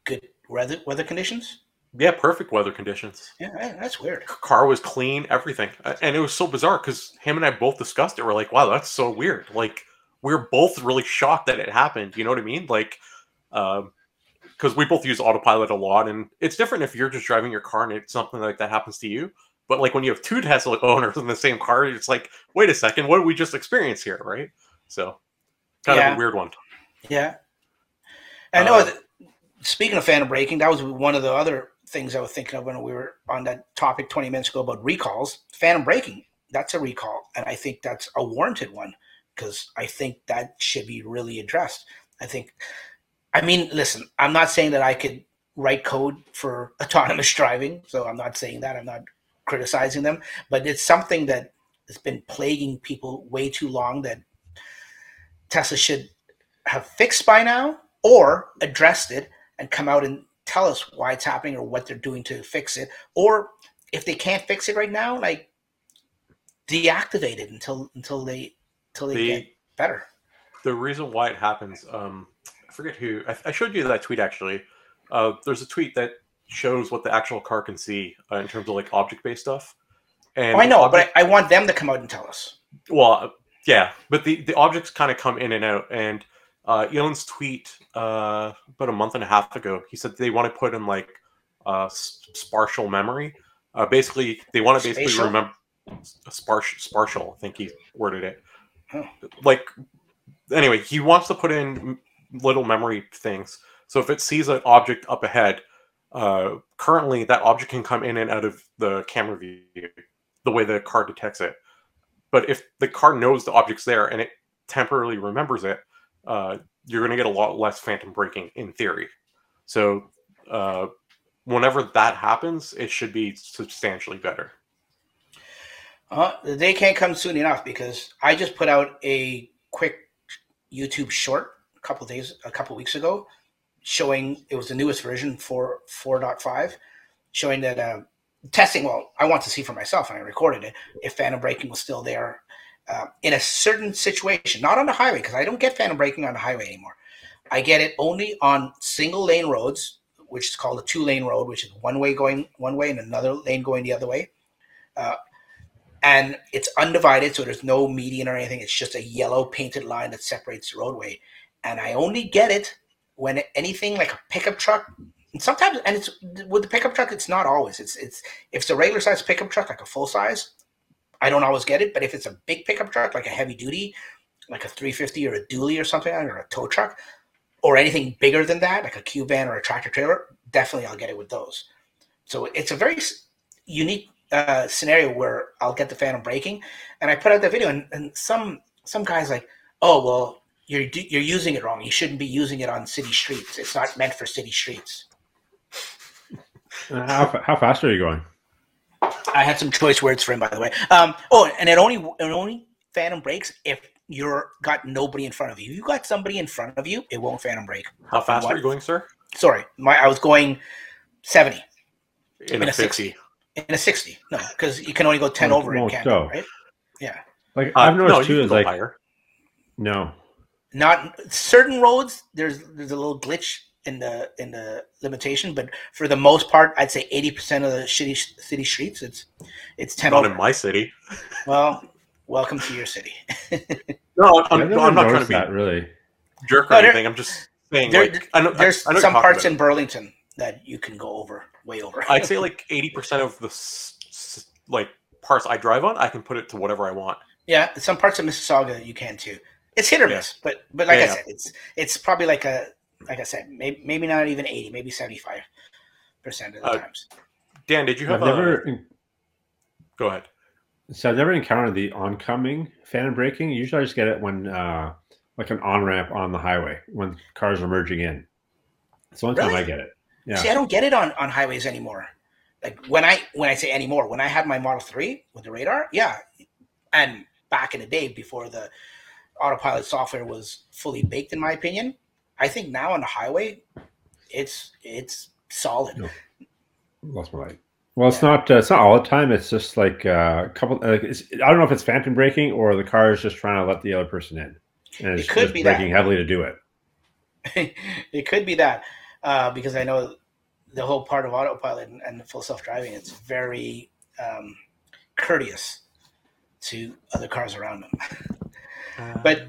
Good. weather weather conditions. Yeah, perfect weather conditions. Yeah, that's weird. Car was clean, everything, Uh, and it was so bizarre because him and I both discussed it. We're like, "Wow, that's so weird." Like, we are both really shocked that it happened. You know what I mean? Like, because we both use autopilot a lot, and it's different if you're just driving your car and it's something like that happens to you. But like when you have two Tesla owners in the same car, it's like, wait a second, what did we just experience here, right? So, kind of a weird one. Yeah. I know. Uh, that, speaking of phantom braking, that was one of the other things I was thinking of when we were on that topic 20 minutes ago about recalls. Phantom braking, that's a recall. And I think that's a warranted one because I think that should be really addressed. I think, I mean, listen, I'm not saying that I could write code for autonomous driving. So I'm not saying that. I'm not criticizing them. But it's something that has been plaguing people way too long that Tesla should have fixed by now or addressed it and come out and tell us why it's happening or what they're doing to fix it. Or if they can't fix it right now, like deactivate it until until they until they The get better. the reason why it happens, um, forget who. I, I showed you that tweet actually. Uh, there's a tweet that shows what the actual car can see uh, in terms of like object based stuff. And Oh, I know, object- but I, I want them to come out and tell us. well, yeah, but the the objects kind of come in and out. And uh, Elon's tweet uh, about a month and a half ago, he said they want to put in like uh, spatial memory. Uh, basically, they want to basically Spatial? remember spatial. Spatial, I think he worded it. Huh. Like, anyway, he wants to put in little memory things. So if it sees an object up ahead, uh, currently that object can come in and out of the camera view the way the car detects it. But if the car knows the object's there and it temporarily remembers it, uh, you're going to get a lot less phantom braking in theory. So uh, whenever that happens, it should be substantially better. Uh, the day can't come soon enough because I just put out a quick YouTube short couple days, a couple weeks ago, showing it was the newest version for 4.5, showing that uh, testing. Well, I want to see for myself, and I recorded it. If phantom braking was still there uh, in a certain situation, not on the highway, because I don't get phantom braking on the highway anymore. I get it only on single lane roads, which is called a two lane road, which is one way going one way and another lane going the other way. Uh, and it's undivided, so there's no median or anything. It's just a yellow painted line that separates the roadway. And I only get it when anything like a pickup truck, and sometimes, and it's with the pickup truck, it's not always. It's it's if it's a regular size pickup truck, like a full size, I don't always get it. But if it's a big pickup truck, like a heavy duty, like a 350 or a dually or something, or a tow truck, or anything bigger than that, like a cube van or a tractor trailer, definitely I'll get it with those. So it's a very unique uh, scenario where I'll get the phantom braking, and I put out the video, and, and some some guys like, oh well, you're you're using it wrong. You shouldn't be using it on city streets. It's not meant for city streets. Uh, How, how fast are you going? I had some choice words for him, by the way. Um, oh, and it only it only phantom brakes if you're got nobody in front of you. If you got somebody in front of you, it won't phantom brake. How fast What? are you going, sir? Sorry, my I was going seventy In, In a a 50. in a sixty. No, because you can only go ten over in won't Canada, go. right? Yeah. Like Uh, I've noticed no, too is like higher. no. Not certain roads there's there's a little glitch in the in the limitation but for the most part i'd say 80% of the shitty sh- city streets it's it's 10 Not over. in my city. well welcome to your city No, I'm, I've I'm not trying to be that really. jerk or No, there- anything. I'm just saying, there- like, I know, there's I know some parts in burlington that you can go over way over I'd say like eighty percent of the s- s- like parts I drive on, I can put it to whatever I want. yeah some parts of mississauga you can too it's hit or Yeah. miss but but like Yeah, i yeah. said it's it's probably like a like i said maybe, maybe not even 80 maybe 75 percent of the Uh, times Dan, did you I've a? never Go ahead. so I've never encountered the oncoming phantom braking. Usually I just get it when uh like an on ramp on the highway when cars are merging in. It's the only time I get it. Yeah. See, I don't get it on, on highways anymore. Like when I when I say anymore, when I had my Model Three with the radar, yeah, and back in the day before the autopilot software was fully baked, in my opinion, I think now on the highway, it's it's solid. No. Lost my light. Well, it's not. Uh, it's not all the time. It's just like uh, a couple. It's, I don't know if it's phantom braking or the car is just trying to let the other person in, and it's could just be that. heavily to do it. it could be that uh, because I know the whole part of autopilot and, and full self driving, it's very um, courteous to other cars around them. but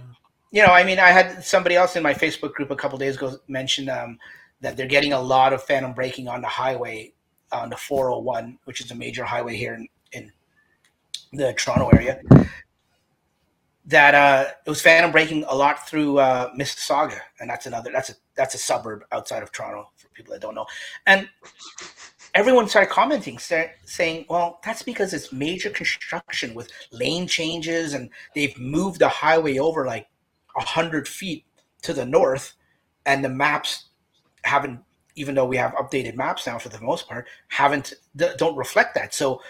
you know, I mean, I had somebody else in my Facebook group a couple days ago mention um, that they're getting a lot of phantom braking on the highway on the 401, which is a major highway here in, in the Toronto area. That uh, it was phantom braking a lot through uh, Mississauga, and that's another that's a that's a suburb outside of Toronto for people that don't know. And everyone started commenting, say, saying, "Well, that's because it's major construction with lane changes, and they've moved the highway over like hundred feet to the north, and the maps haven't even though we have updated maps now for the most part, haven't don't reflect that. So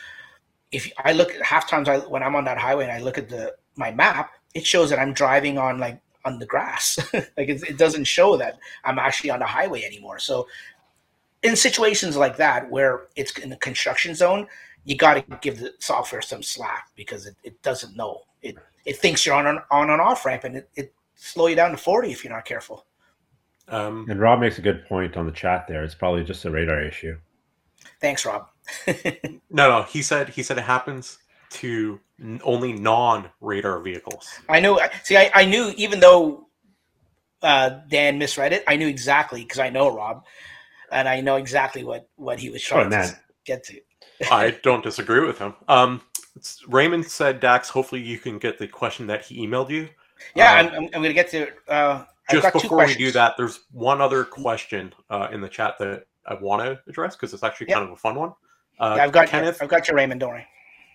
if I look at half times I when I'm on that highway and I look at the my map, it shows that I'm driving on like on the grass. like it, it doesn't show that I'm actually on the highway anymore. So in situations like that where it's in the construction zone, you got to give the software some slack because it, it doesn't know. It it thinks you're on an on an off ramp and it, it slow you down to 40 if you're not careful. Um, and Rob makes a good point on the chat there. It's probably just a radar issue. Thanks, Rob. no, no, he said he said it happens to only non-radar vehicles. I know. See, I, I knew even though uh, Dan misread it, I knew exactly because I know Rob, and I know exactly what what he was trying oh, to get to. I don't disagree with him. Um, Raymond said, Dax, hopefully you can get the question that he emailed you. Yeah, um, I'm, I'm, I'm going to get to. Uh, just before we do that, there's one other question uh, in the chat that I want to address because it's actually yep. kind of a fun one. Uh, yeah, I've got Kenneth. I've got your Raymond. Don't worry.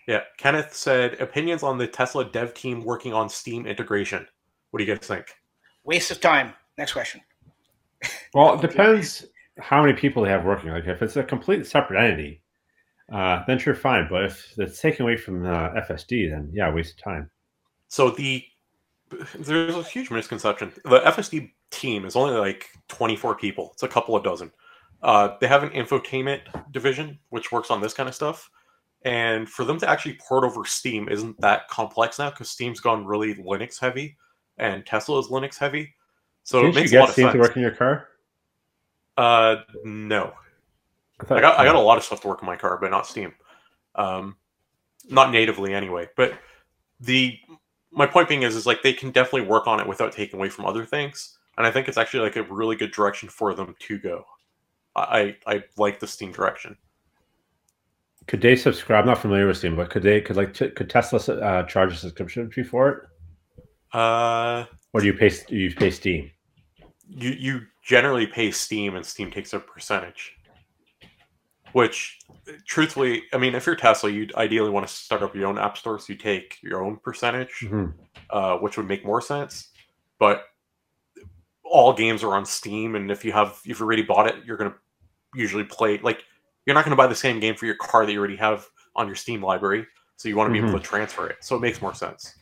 Yeah, Kenneth said opinions on the Tesla dev team working on Steam integration. What do you guys think? Waste of time. Next question. Well, it depends how many people they have working. Like if it's a complete separate entity, uh, then sure, fine. But if it's taken away from uh, FSD, then yeah, waste of time. So the there's a huge misconception. The FSD team is only like 24 people. It's a couple of dozen. Uh, they have an infotainment division which works on this kind of stuff. And for them to actually port over Steam isn't that complex now because Steam's gone really Linux heavy, and Tesla is Linux heavy. So Didn't it makes you get Steam to work in your car? Uh, no. I, I got I got a lot of stuff to work in my car, but not Steam. Um, not natively anyway. But the my point being is is like they can definitely work on it without taking away from other things and i think it's actually like a really good direction for them to go i i like the steam direction could they subscribe I'm not familiar with steam but could they could like t- could tesla uh, charge a subscription fee for it uh or do you pay you pay steam you you generally pay steam and steam takes a percentage which truthfully, I mean, if you're Tesla, you'd ideally want to start up your own app store, so you take your own percentage, mm-hmm. uh, which would make more sense. But all games are on Steam, and if you have if you already bought it, you're gonna usually play like you're not gonna buy the same game for your car that you already have on your Steam library, so you want to be mm-hmm. able to transfer it. So it makes more sense.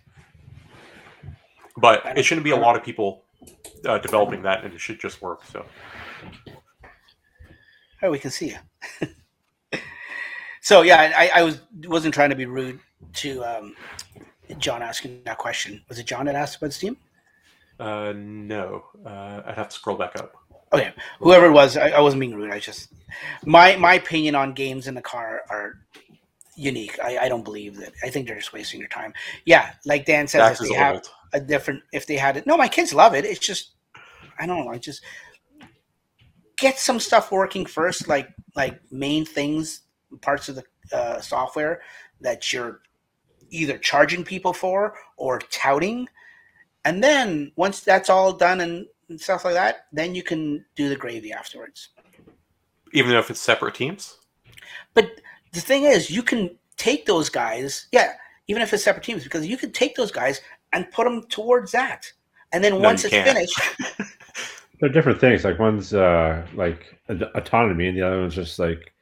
But it shouldn't be a lot of people uh, developing that, and it should just work. So. Oh, we can see you. So yeah, I, I was wasn't trying to be rude to um, John asking that question. Was it John that asked about Steam? Uh, no, uh, I'd have to scroll back up. Okay, whoever it was, I, I wasn't being rude. I just my my opinion on games in the car are unique. I, I don't believe that. I think they're just wasting your time. Yeah, like Dan says, if they have a different, if they had it, no, my kids love it. It's just, I don't know. I just get some stuff working first, like like main things parts of the uh, software that you're either charging people for or touting. And then once that's all done and, and stuff like that, then you can do the gravy afterwards. Even if it's separate teams? But the thing is, you can take those guys, yeah, even if it's separate teams, because you can take those guys and put them towards that. And then no, once it's can't. finished, they're different things. Like one's uh, like autonomy, and the other one's just like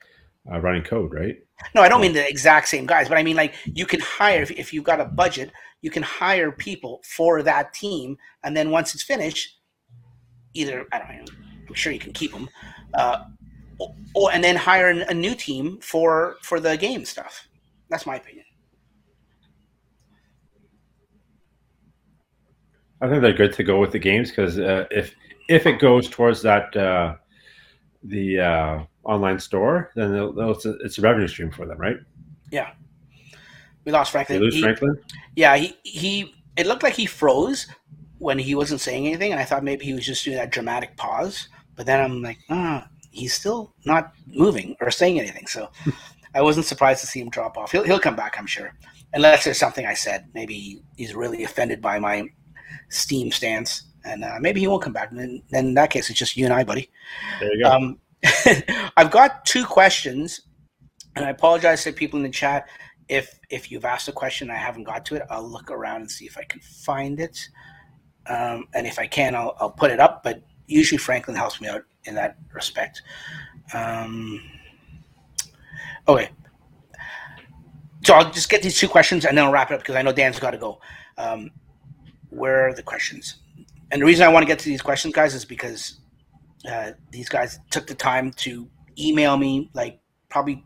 uh, running code, right? No, I don't mean the exact same guys, but I mean like you can hire if, if you've got a budget, you can hire people for that team, and then once it's finished, either I don't know, I'm sure you can keep them, uh, or, or and then hire a new team for for the game stuff. That's my opinion. I think they're good to go with the games because uh, if if it goes towards that uh, the uh, online store, then they'll, they'll, it's, a, it's a revenue stream for them, right? Yeah. We lost Franklin. They lose He- Franklin. Yeah, he he. It looked like he froze when he wasn't saying anything, and I thought maybe he was just doing that dramatic pause. But then I'm like, ah, he's still not moving or saying anything. So I wasn't surprised to see him drop off. He'll he'll come back, I'm sure, unless there's something I said. Maybe he's really offended by my Steam stance, and uh, maybe he won't come back. And in that case, it's just you and I, buddy. There you go. Um, I've got two questions, and I apologize to people in the chat if if you've asked a question and I haven't got to it. I'll look around and see if I can find it, um, and if I can, I'll, I'll put it up. But usually Franklin helps me out in that respect. Um, okay, so I'll just get these two questions and then I'll wrap it up because I know Dan's got to go. Um, where are the questions? And the reason I want to get to these questions, guys, is because uh, these guys took the time to email me like probably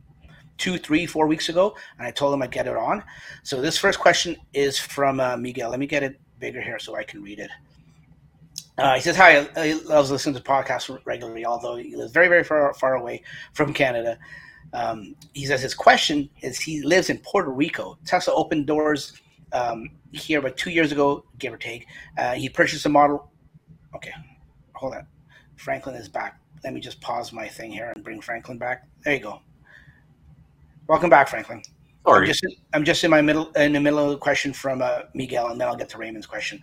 two, three, four weeks ago, and I told them I'd get it on. So this first question is from uh, Miguel. Let me get it bigger here so I can read it. Uh, he says, "Hi, he loves listening to podcasts regularly, although he lives very, very far, far away from Canada." Um, he says his question is he lives in Puerto Rico. Tesla opened doors um, here about two years ago, give or take. Uh, he purchased a model. Okay, hold on. Franklin is back. Let me just pause my thing here and bring Franklin back. There you go. Welcome back, Franklin. I'm Sorry. just I'm just in my middle in the middle of the question from uh, Miguel, and then I'll get to Raymond's question.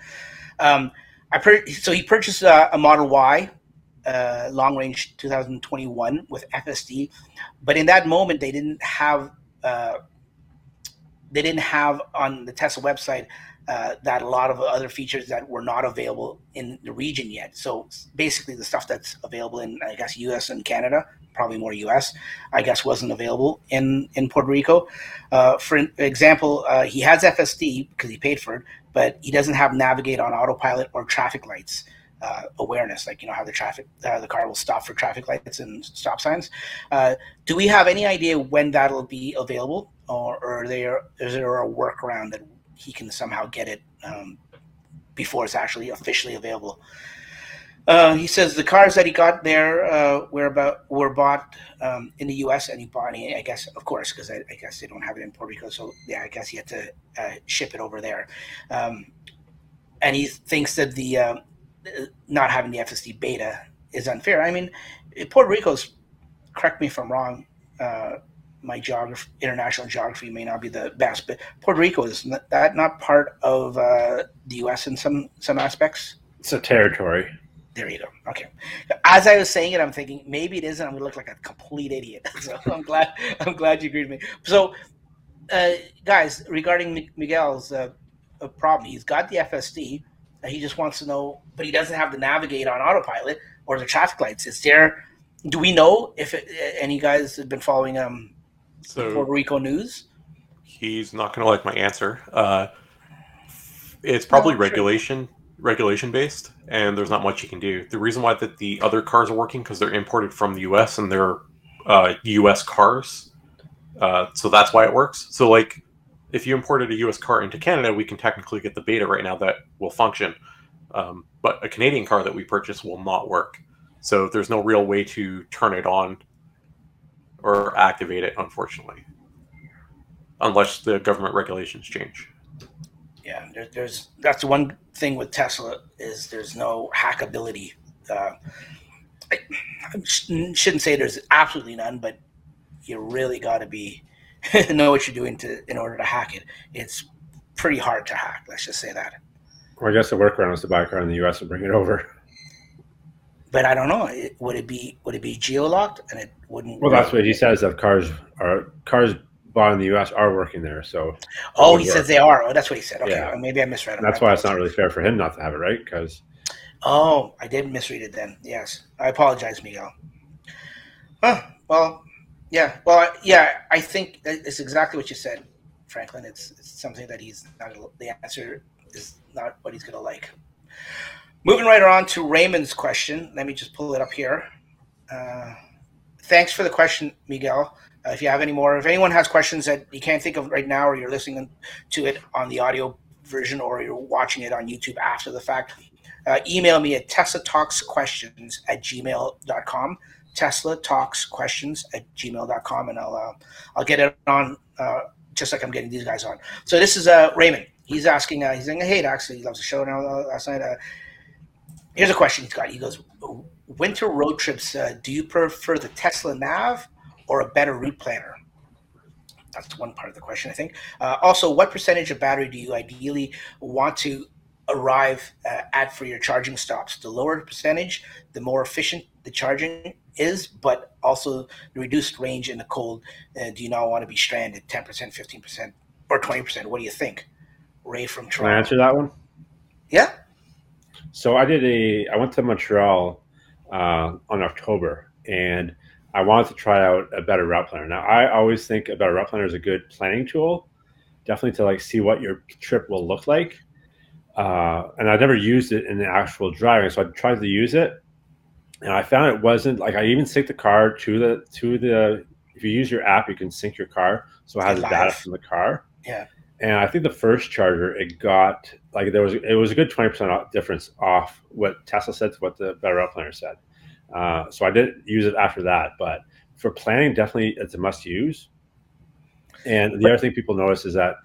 Um, I pur- so he purchased uh, a Model Y, uh, long range 2021 with FSD, but in that moment they didn't have uh, they didn't have on the Tesla website uh, that a lot of other features that were not available in the region yet. So basically, the stuff that's available in I guess U.S. and Canada, probably more U.S. I guess wasn't available in in Puerto Rico. Uh, for example, uh, he has FSD because he paid for it, but he doesn't have navigate on autopilot or traffic lights uh, awareness, like you know how the traffic uh, the car will stop for traffic lights and stop signs. Uh, do we have any idea when that'll be available, or, or there is there a workaround that he can somehow get it um, before it's actually officially available? Uh, he says the cars that he got there uh, were about were bought um, in the U.S. and he bought, it, I guess, of course, because I, I guess they don't have it in Puerto Rico. So yeah, I guess he had to uh, ship it over there. Um, and he thinks that the uh, not having the FSD beta is unfair. I mean, Puerto Rico's. Correct me if I'm wrong. My geography, international geography, may not be the best, but Puerto Rico is that not part of uh, the U.S. in some some aspects. It's a territory. There you go. Okay. As I was saying it, I'm thinking maybe it isn't. I'm gonna look like a complete idiot. So I'm glad. I'm glad you agreed with me. So, uh, guys, regarding Miguel's uh, problem, he's got the FSD. He just wants to know, but he doesn't have the navigate on autopilot or the traffic lights. Is there? Do we know if it, uh, any guys have been following um, So Puerto Rico news? he's not going to like my answer. Uh, it's probably No, sure. regulation regulation based, and there's not much you can do. The reason why that the other cars are working because they're imported from the U.S. and they're uh, U.S. cars, uh, so that's why it works. So like, if you imported a U.S. car into Canada, we can technically get the beta right now that will function, um, but a Canadian car that we purchase will not work. So there's no real way to turn it on or activate it, unfortunately unless the government regulations change. Yeah, there, there's that's one thing with Tesla is there's no hackability. Uh, I, I sh- shouldn't say there's absolutely none, but you really got to be know what you're doing to in order to hack it. It's pretty hard to hack. Let's just say that. Well, I guess the workaround is to buy a car in the U.S. and bring it over. But I don't know. It, would it be would it be geolocked and it wouldn't? Well, that's what he says. That cars are cars bought in the U.S. are working there, so oh, he work. says they are. Oh, that's what he said. Okay, Yeah. maybe I misread him. that's why it's not really fair for him not to have it, right? Because Oh, I did misread it then. Yes, I apologize, Miguel. Huh. Well, yeah. Well, yeah. I think it's exactly what you said, Franklin. It's, it's something that he's not. The answer is not what he's going to like. Moving right on to Raymond's question. Let me just pull it up here. Uh, thanks for the question, Miguel. Uh, if you have any more, if anyone has questions that you can't think of right now, or you're listening to it on the audio version, or you're watching it on YouTube after the fact, uh, email me at Tesla Talks Questions at gmail.com. Tesla Talks questions at gmail.com and I'll uh, I'll get it on uh, just like I'm getting these guys on. So this is uh, Raymond. He's asking. Uh, he's saying, "Hey, actually, he loves the show." Now last night, here's a question he's got. He goes, "Winter road trips. Uh, do you prefer the Tesla Nav or a better route planner?" That's one part of the question, I think. Uh, also, what percentage of battery do you ideally want to arrive uh, at for your charging stops? The lower percentage, the more efficient the charging is, but also the reduced range in the cold. Uh, do you not want to be stranded 10%, 15%, or 20%? What do you think? Ray from Can I Toronto. answer that one? Yeah. So I did a. I went to Montreal uh, on October, and I wanted to try out a better route planner. Now I always think a better route planner is a good planning tool, definitely to like see what your trip will look like. Uh, and I never used it in the actual driving, so I tried to use it, and I found it wasn't like I even synced the car to the to the. If you use your app, you can sync your car, so it has data from the car. Yeah. And I think the first charger, it got like there was it was a good twenty percent difference off what Tesla said to what the Better Route Planner said. Uh, so I didn't use it after that, but for planning, definitely it's a must use. And the other thing people notice is that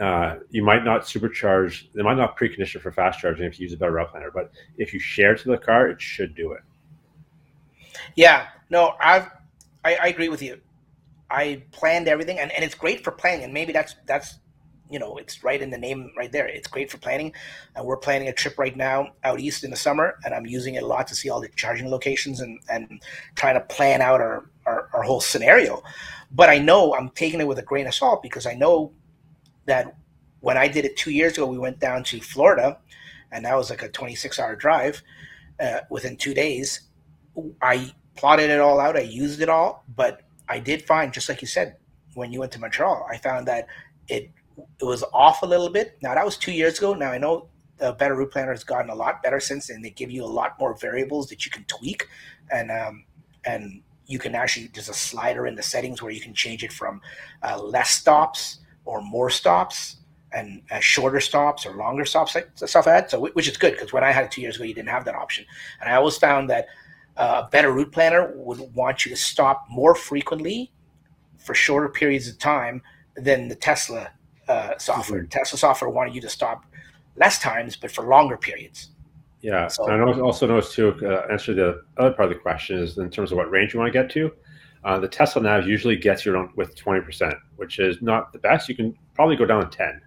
uh, you might not supercharge, they might not precondition for fast charging if you use a Better Route Planner, but if you share to the car, it should do it. Yeah. No, I've, I, I agree with you. I planned everything, and, and it's great for planning. And maybe that's that's you know it's right in the name right there. It's great for planning. And we're planning a trip right now out east in the summer, and I'm using it a lot to see all the charging locations and and trying to plan out our our, our whole scenario. But I know I'm taking it with a grain of salt because I know that when I did it two years ago, we went down to Florida, and that was like a 26 hour drive uh, within two days. I plotted it all out. I used it all, but I did find, just like you said, when you went to Montreal, I found that it it was off a little bit. Now that was two years ago. Now I know the Better Route Planner has gotten a lot better since, and they give you a lot more variables that you can tweak, and um, and you can actually there's a slider in the settings where you can change it from uh, less stops or more stops and uh, shorter stops or longer stops like stuff like that. So which is good because when I had it two years ago, you didn't have that option, and I always found that uh, a better route planner would want you to stop more frequently for shorter periods of time than the Tesla uh, software. Tesla software wanted you to stop less times, but for longer periods. Yeah, So- and I also noticed too. Uh, answer the other part of the question is in terms of what range you want to get to. Uh, the Tesla Nav usually gets you around with twenty percent, which is not the best. You can probably go down to ten,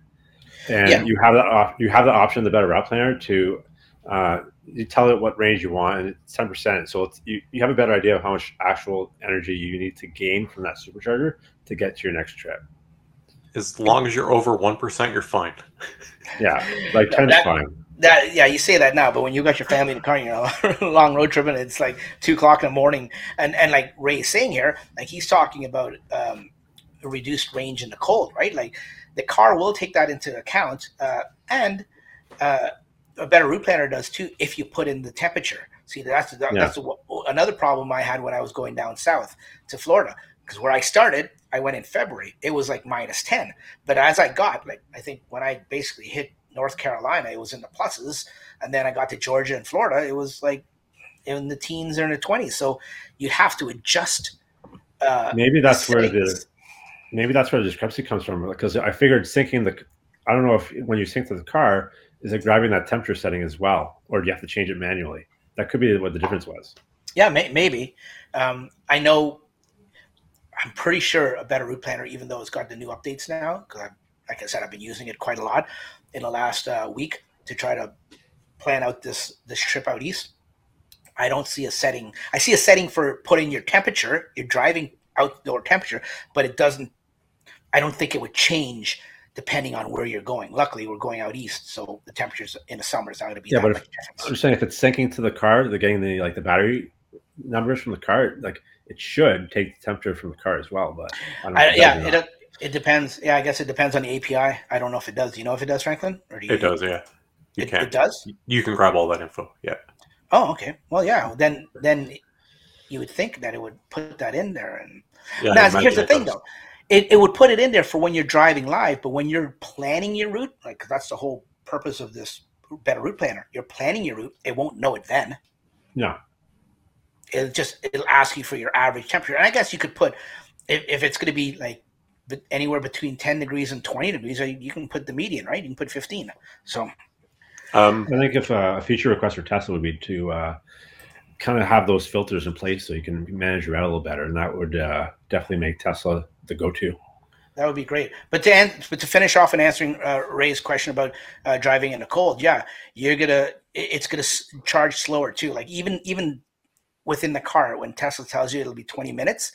and Yeah. you have that op- you have the option, the Better Route Planner, to uh, you tell it what range you want, and it's ten percent. So it's, you you have a better idea of how much actual energy you need to gain from that supercharger to get to your next trip. As long as you're over one percent, you're fine. Yeah, like ten's That- fine. That yeah, you say that now, but when you got your family in the car, you know, long road trip, and it's like two o'clock in the morning, and and like Ray's saying here, like he's talking about um, a reduced range in the cold, right? Like the car will take that into account, uh, and uh, a better route planner does too if you put in the temperature. See, that's that, Yeah. that's the, another problem I had when I was going down south to Florida because where I started, I went in February. It was like minus ten, but as I got like I think when I basically hit North Carolina, it was in the pluses, and then I got to Georgia and Florida, it was like in the teens or in the twenties. So you have to adjust. Uh, Maybe that's where the maybe that's where the discrepancy comes from because I figured syncing the I don't know if when you sync to the car is it grabbing that temperature setting as well or do you have to change it manually? That could be what the difference was. Yeah, may, maybe. Um, I know. I'm pretty sure a better route planner, even though it's got the new updates now, because like I said, I've been using it quite a lot in the last uh, week to try to plan out this this trip out east. I don't see a setting. I see a setting for putting your temperature, your driving outdoor temperature, but it doesn't. I don't think it would change depending on where you're going. Luckily, we're going out east, so the temperatures in the summer is not going to be Yeah, but much I'm just saying if it's syncing to the car, they're getting the like the battery numbers from the car, like it should take the temperature from the car as well. But I don't know I, it yeah, it, it depends. Yeah, I guess it depends on the API. I don't know if it does. Do you know if it does, Franklin? Or do you, It does, yeah. You It, can. it does. You can grab all that info. Yeah. Oh, okay. Well, yeah. Then then you would think that it would put that in there. And Yeah. now, here's the thing, does. though. It, it would put it in there for when you're driving live, but when you're planning your route, like 'cause that's the whole purpose of this better route planner. You're planning your route. It won't know it then. No. It'll just it'll ask you for your average temperature. And I guess you could put if, if it's going to be like anywhere between 10 degrees and 20 degrees, you can put the median, right? You can put 15. So um, I think if uh, a feature request for Tesla would be to uh, kind of have those filters in place so you can manage your route a little better, and that would uh, definitely make Tesla the go-to. That would be great. But to end, but to finish off and answering uh, Ray's question about uh, driving in the cold, yeah, you're gonna it's gonna charge slower too. Like even even within the car, when Tesla tells you it'll be 20 minutes,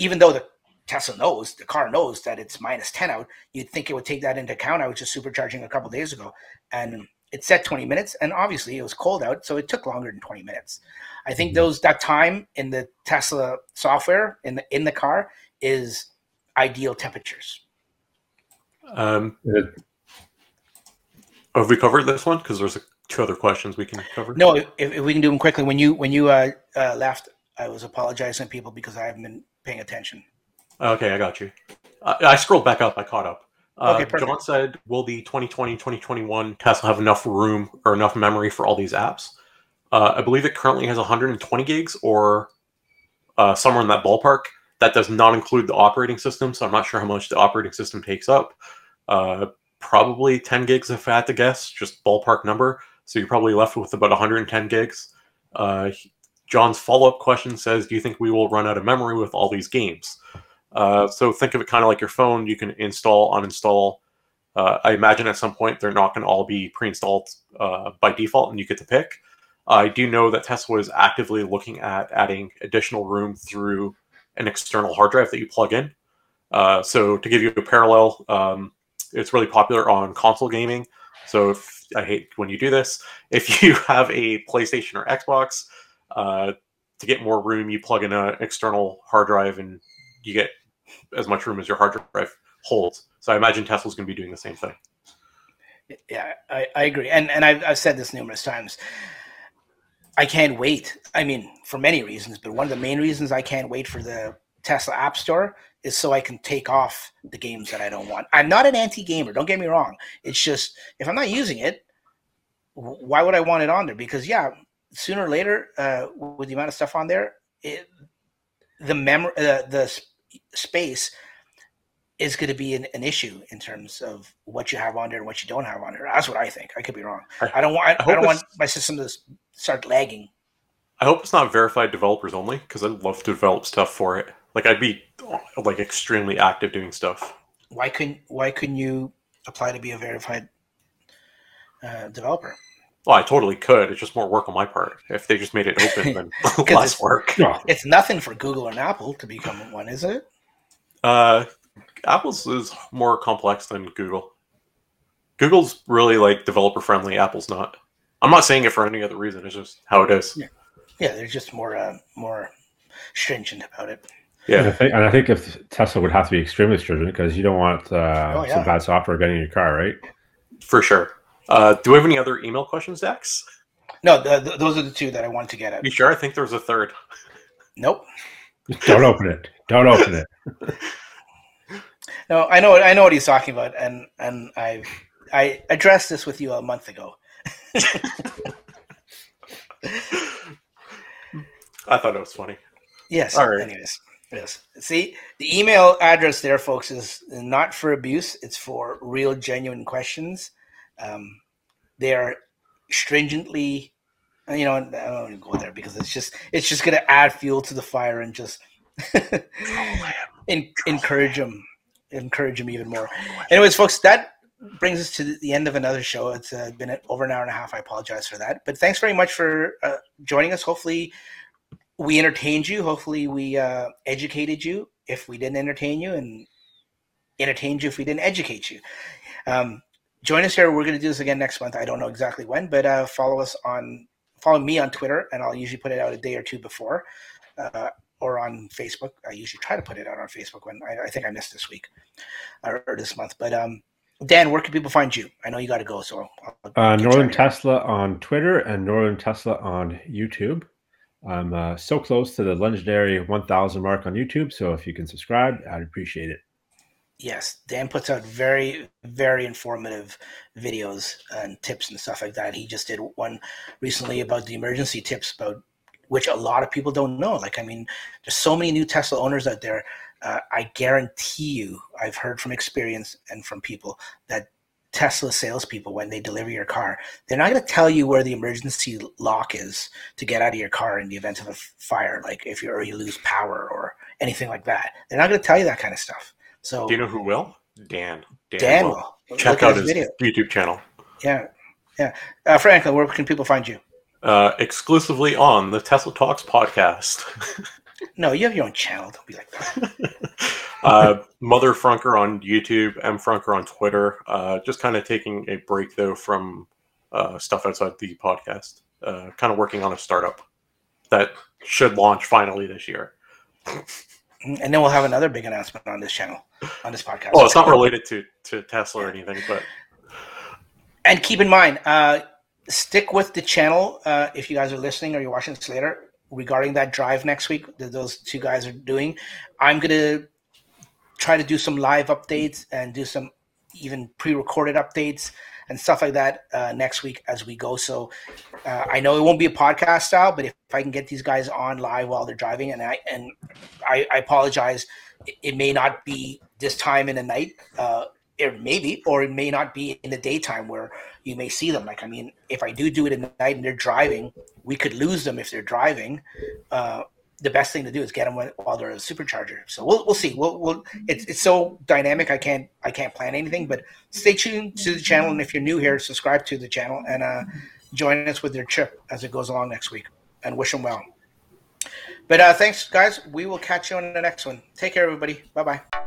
even though the Tesla knows, the car knows that it's minus 10 out, you'd think it would take that into account. I was just supercharging a couple days ago and it said 20 minutes and obviously it was cold out so it took longer than 20 minutes. I think mm-hmm. those that time in the tesla software in the in the car is ideal temperatures. Um have we covered this one? Because there's a, two other questions we can cover no if, if, we can do them quickly when you when you uh, uh, left i was apologizing to people because i haven't been paying attention okay i got you I, I scrolled back up i caught up uh, okay, John said, "Will the 2020 2021 Tesla have enough room or enough memory for all these apps?" Uh, I believe it currently has 120 gigs or uh, somewhere in that ballpark. That does not include the operating system, so I'm not sure how much the operating system takes up. Uh, probably 10 gigs if I had to guess, just ballpark number. So you're probably left with about 110 gigs. Uh, John's follow up question says, "Do you think we will run out of memory with all these games?" Uh, so think of it kind of like your phone. You can install, uninstall. Uh, I imagine at some point they're not going to all be pre-installed uh, by default, and you get to pick. I do know that Tesla is actively looking at adding additional room through an external hard drive that you plug in. Uh, so to give you a parallel, um, it's really popular on console gaming. So if, I hate when you do this. If you have a PlayStation or Xbox, uh, to get more room, you plug in an external hard drive and you get as much room as your hard drive holds. So I imagine Tesla's going to be doing the same thing. Yeah, I, I agree, and and I've, I've said this numerous times. I can't wait. I mean, for many reasons, but one of the main reasons I can't wait for the Tesla App Store is so I can take off the games that I don't want. I'm not an anti-gamer. Don't get me wrong. It's just if I'm not using it, why would I want it on there? Because yeah, sooner or later, uh, with the amount of stuff on there, it, the memory, uh, the space is going to be an, an, issue in terms of what you have on there and what you don't have on there. That's what I think. I could be wrong. I, I don't want. I, I don't want my system to start lagging. I hope it's not verified developers only because I'd love to develop stuff for it. Like I'd be like extremely active doing stuff. Why couldn't Why couldn't you apply to be a verified uh, developer? Well, I totally could. It's just more work on my part. If they just made it open, then less work. It's nothing for Google and Apple to become one, is it? Uh, Apple's is more complex than Google. Google's really like developer friendly. Apple's not. I'm not saying it for any other reason. It's just how it is. Yeah, yeah they're just more uh, more stringent about it. Yeah, and I, think, and I think if Tesla would have to be extremely stringent because you don't want uh, oh, yeah. some bad software getting in your car, right? For sure. Uh, do we have any other email questions, Dax? No, the, the, those are the two that I wanted to get at. You sure? I think there was a third. Nope. Don't open it. Don't open it. no, I know. I know what he's talking about, and and I I addressed this with you a month ago. I thought it was funny. Yes. All right. Anyways, yes. See, the email address there, folks, is not for abuse. It's for real, genuine questions um, they are stringently, you know, I don't even go there because it's just it's just going to add fuel to the fire and just encourage them, encourage them even more. Anyways, folks, that brings us to the end of another show. It's uh, been over an hour and a half. I apologize for that, but thanks very much for uh, joining us. Hopefully, we entertained you. Hopefully, we uh, educated you. If we didn't entertain you, and entertained you if we didn't educate you. Um, join us here. We're going to do this again next month. I don't know exactly when, but uh, follow us on follow me on Twitter, and I'll usually put it out a day or two before, uh, or on Facebook. I usually try to put it out on Facebook when I, I think I missed this week or, or, this month. But um, Dan, where can people find you? I know you got to go, so uh, Northern Tesla on Twitter and Northern Tesla on YouTube. I'm uh, so close to the legendary 1,000 mark on YouTube, so if you can subscribe, I'd appreciate it. Yes, Dan puts out very, very informative videos and tips and stuff like that. He just did one recently about the emergency tips about which a lot of people don't know. Like, I mean, there's so many new Tesla owners out there. Uh, I guarantee you, I've heard from experience and from people that Tesla salespeople, when they deliver your car, they're not going to tell you where the emergency lock is to get out of your car in the event of a fire, like if you or you lose power or anything like that. They're not going to tell you that kind of stuff. So, do you know who will? Dan. Dan, Dan will. Check out his video. YouTube channel. Yeah, yeah. Uh, Franklin, where can people find you? Uh, exclusively on the Tesla Talks podcast. no, you have your own channel. Don't be like that. uh, Mother Frunker on YouTube, M Frunker on Twitter. Uh, just kind of taking a break though from uh, stuff outside the podcast. Uh, kind of working on a startup that should launch finally this year. And then we'll have another big announcement on this channel, on this podcast. Oh, it's not related to to Tesla or anything, but. And keep in mind, uh, stick with the channel uh, if you guys are listening or you're watching this later regarding that drive next week that those two guys are doing. I'm gonna try to do some live updates and do some even pre-recorded updates and stuff like that uh, next week as we go. So uh, I know it won't be a podcast style, but if, I can get these guys on live while they're driving, and I and I, I apologize, it, it, may not be this time in the night. Uh, it may be, or it may not be in the daytime where you may see them. Like, I mean, if I do do it the night and they're driving, we could lose them if they're driving. Uh, the best thing to do is get them while they're a supercharger. So we'll, we'll see. We'll, we'll it's, it's so dynamic. I can't I can't plan anything. But stay tuned to the channel, and if you're new here, subscribe to the channel and uh, join us with their trip as it goes along next week. And wish them well. But uh, thanks, guys. We will catch you on the next one. Take care, everybody. Bye bye.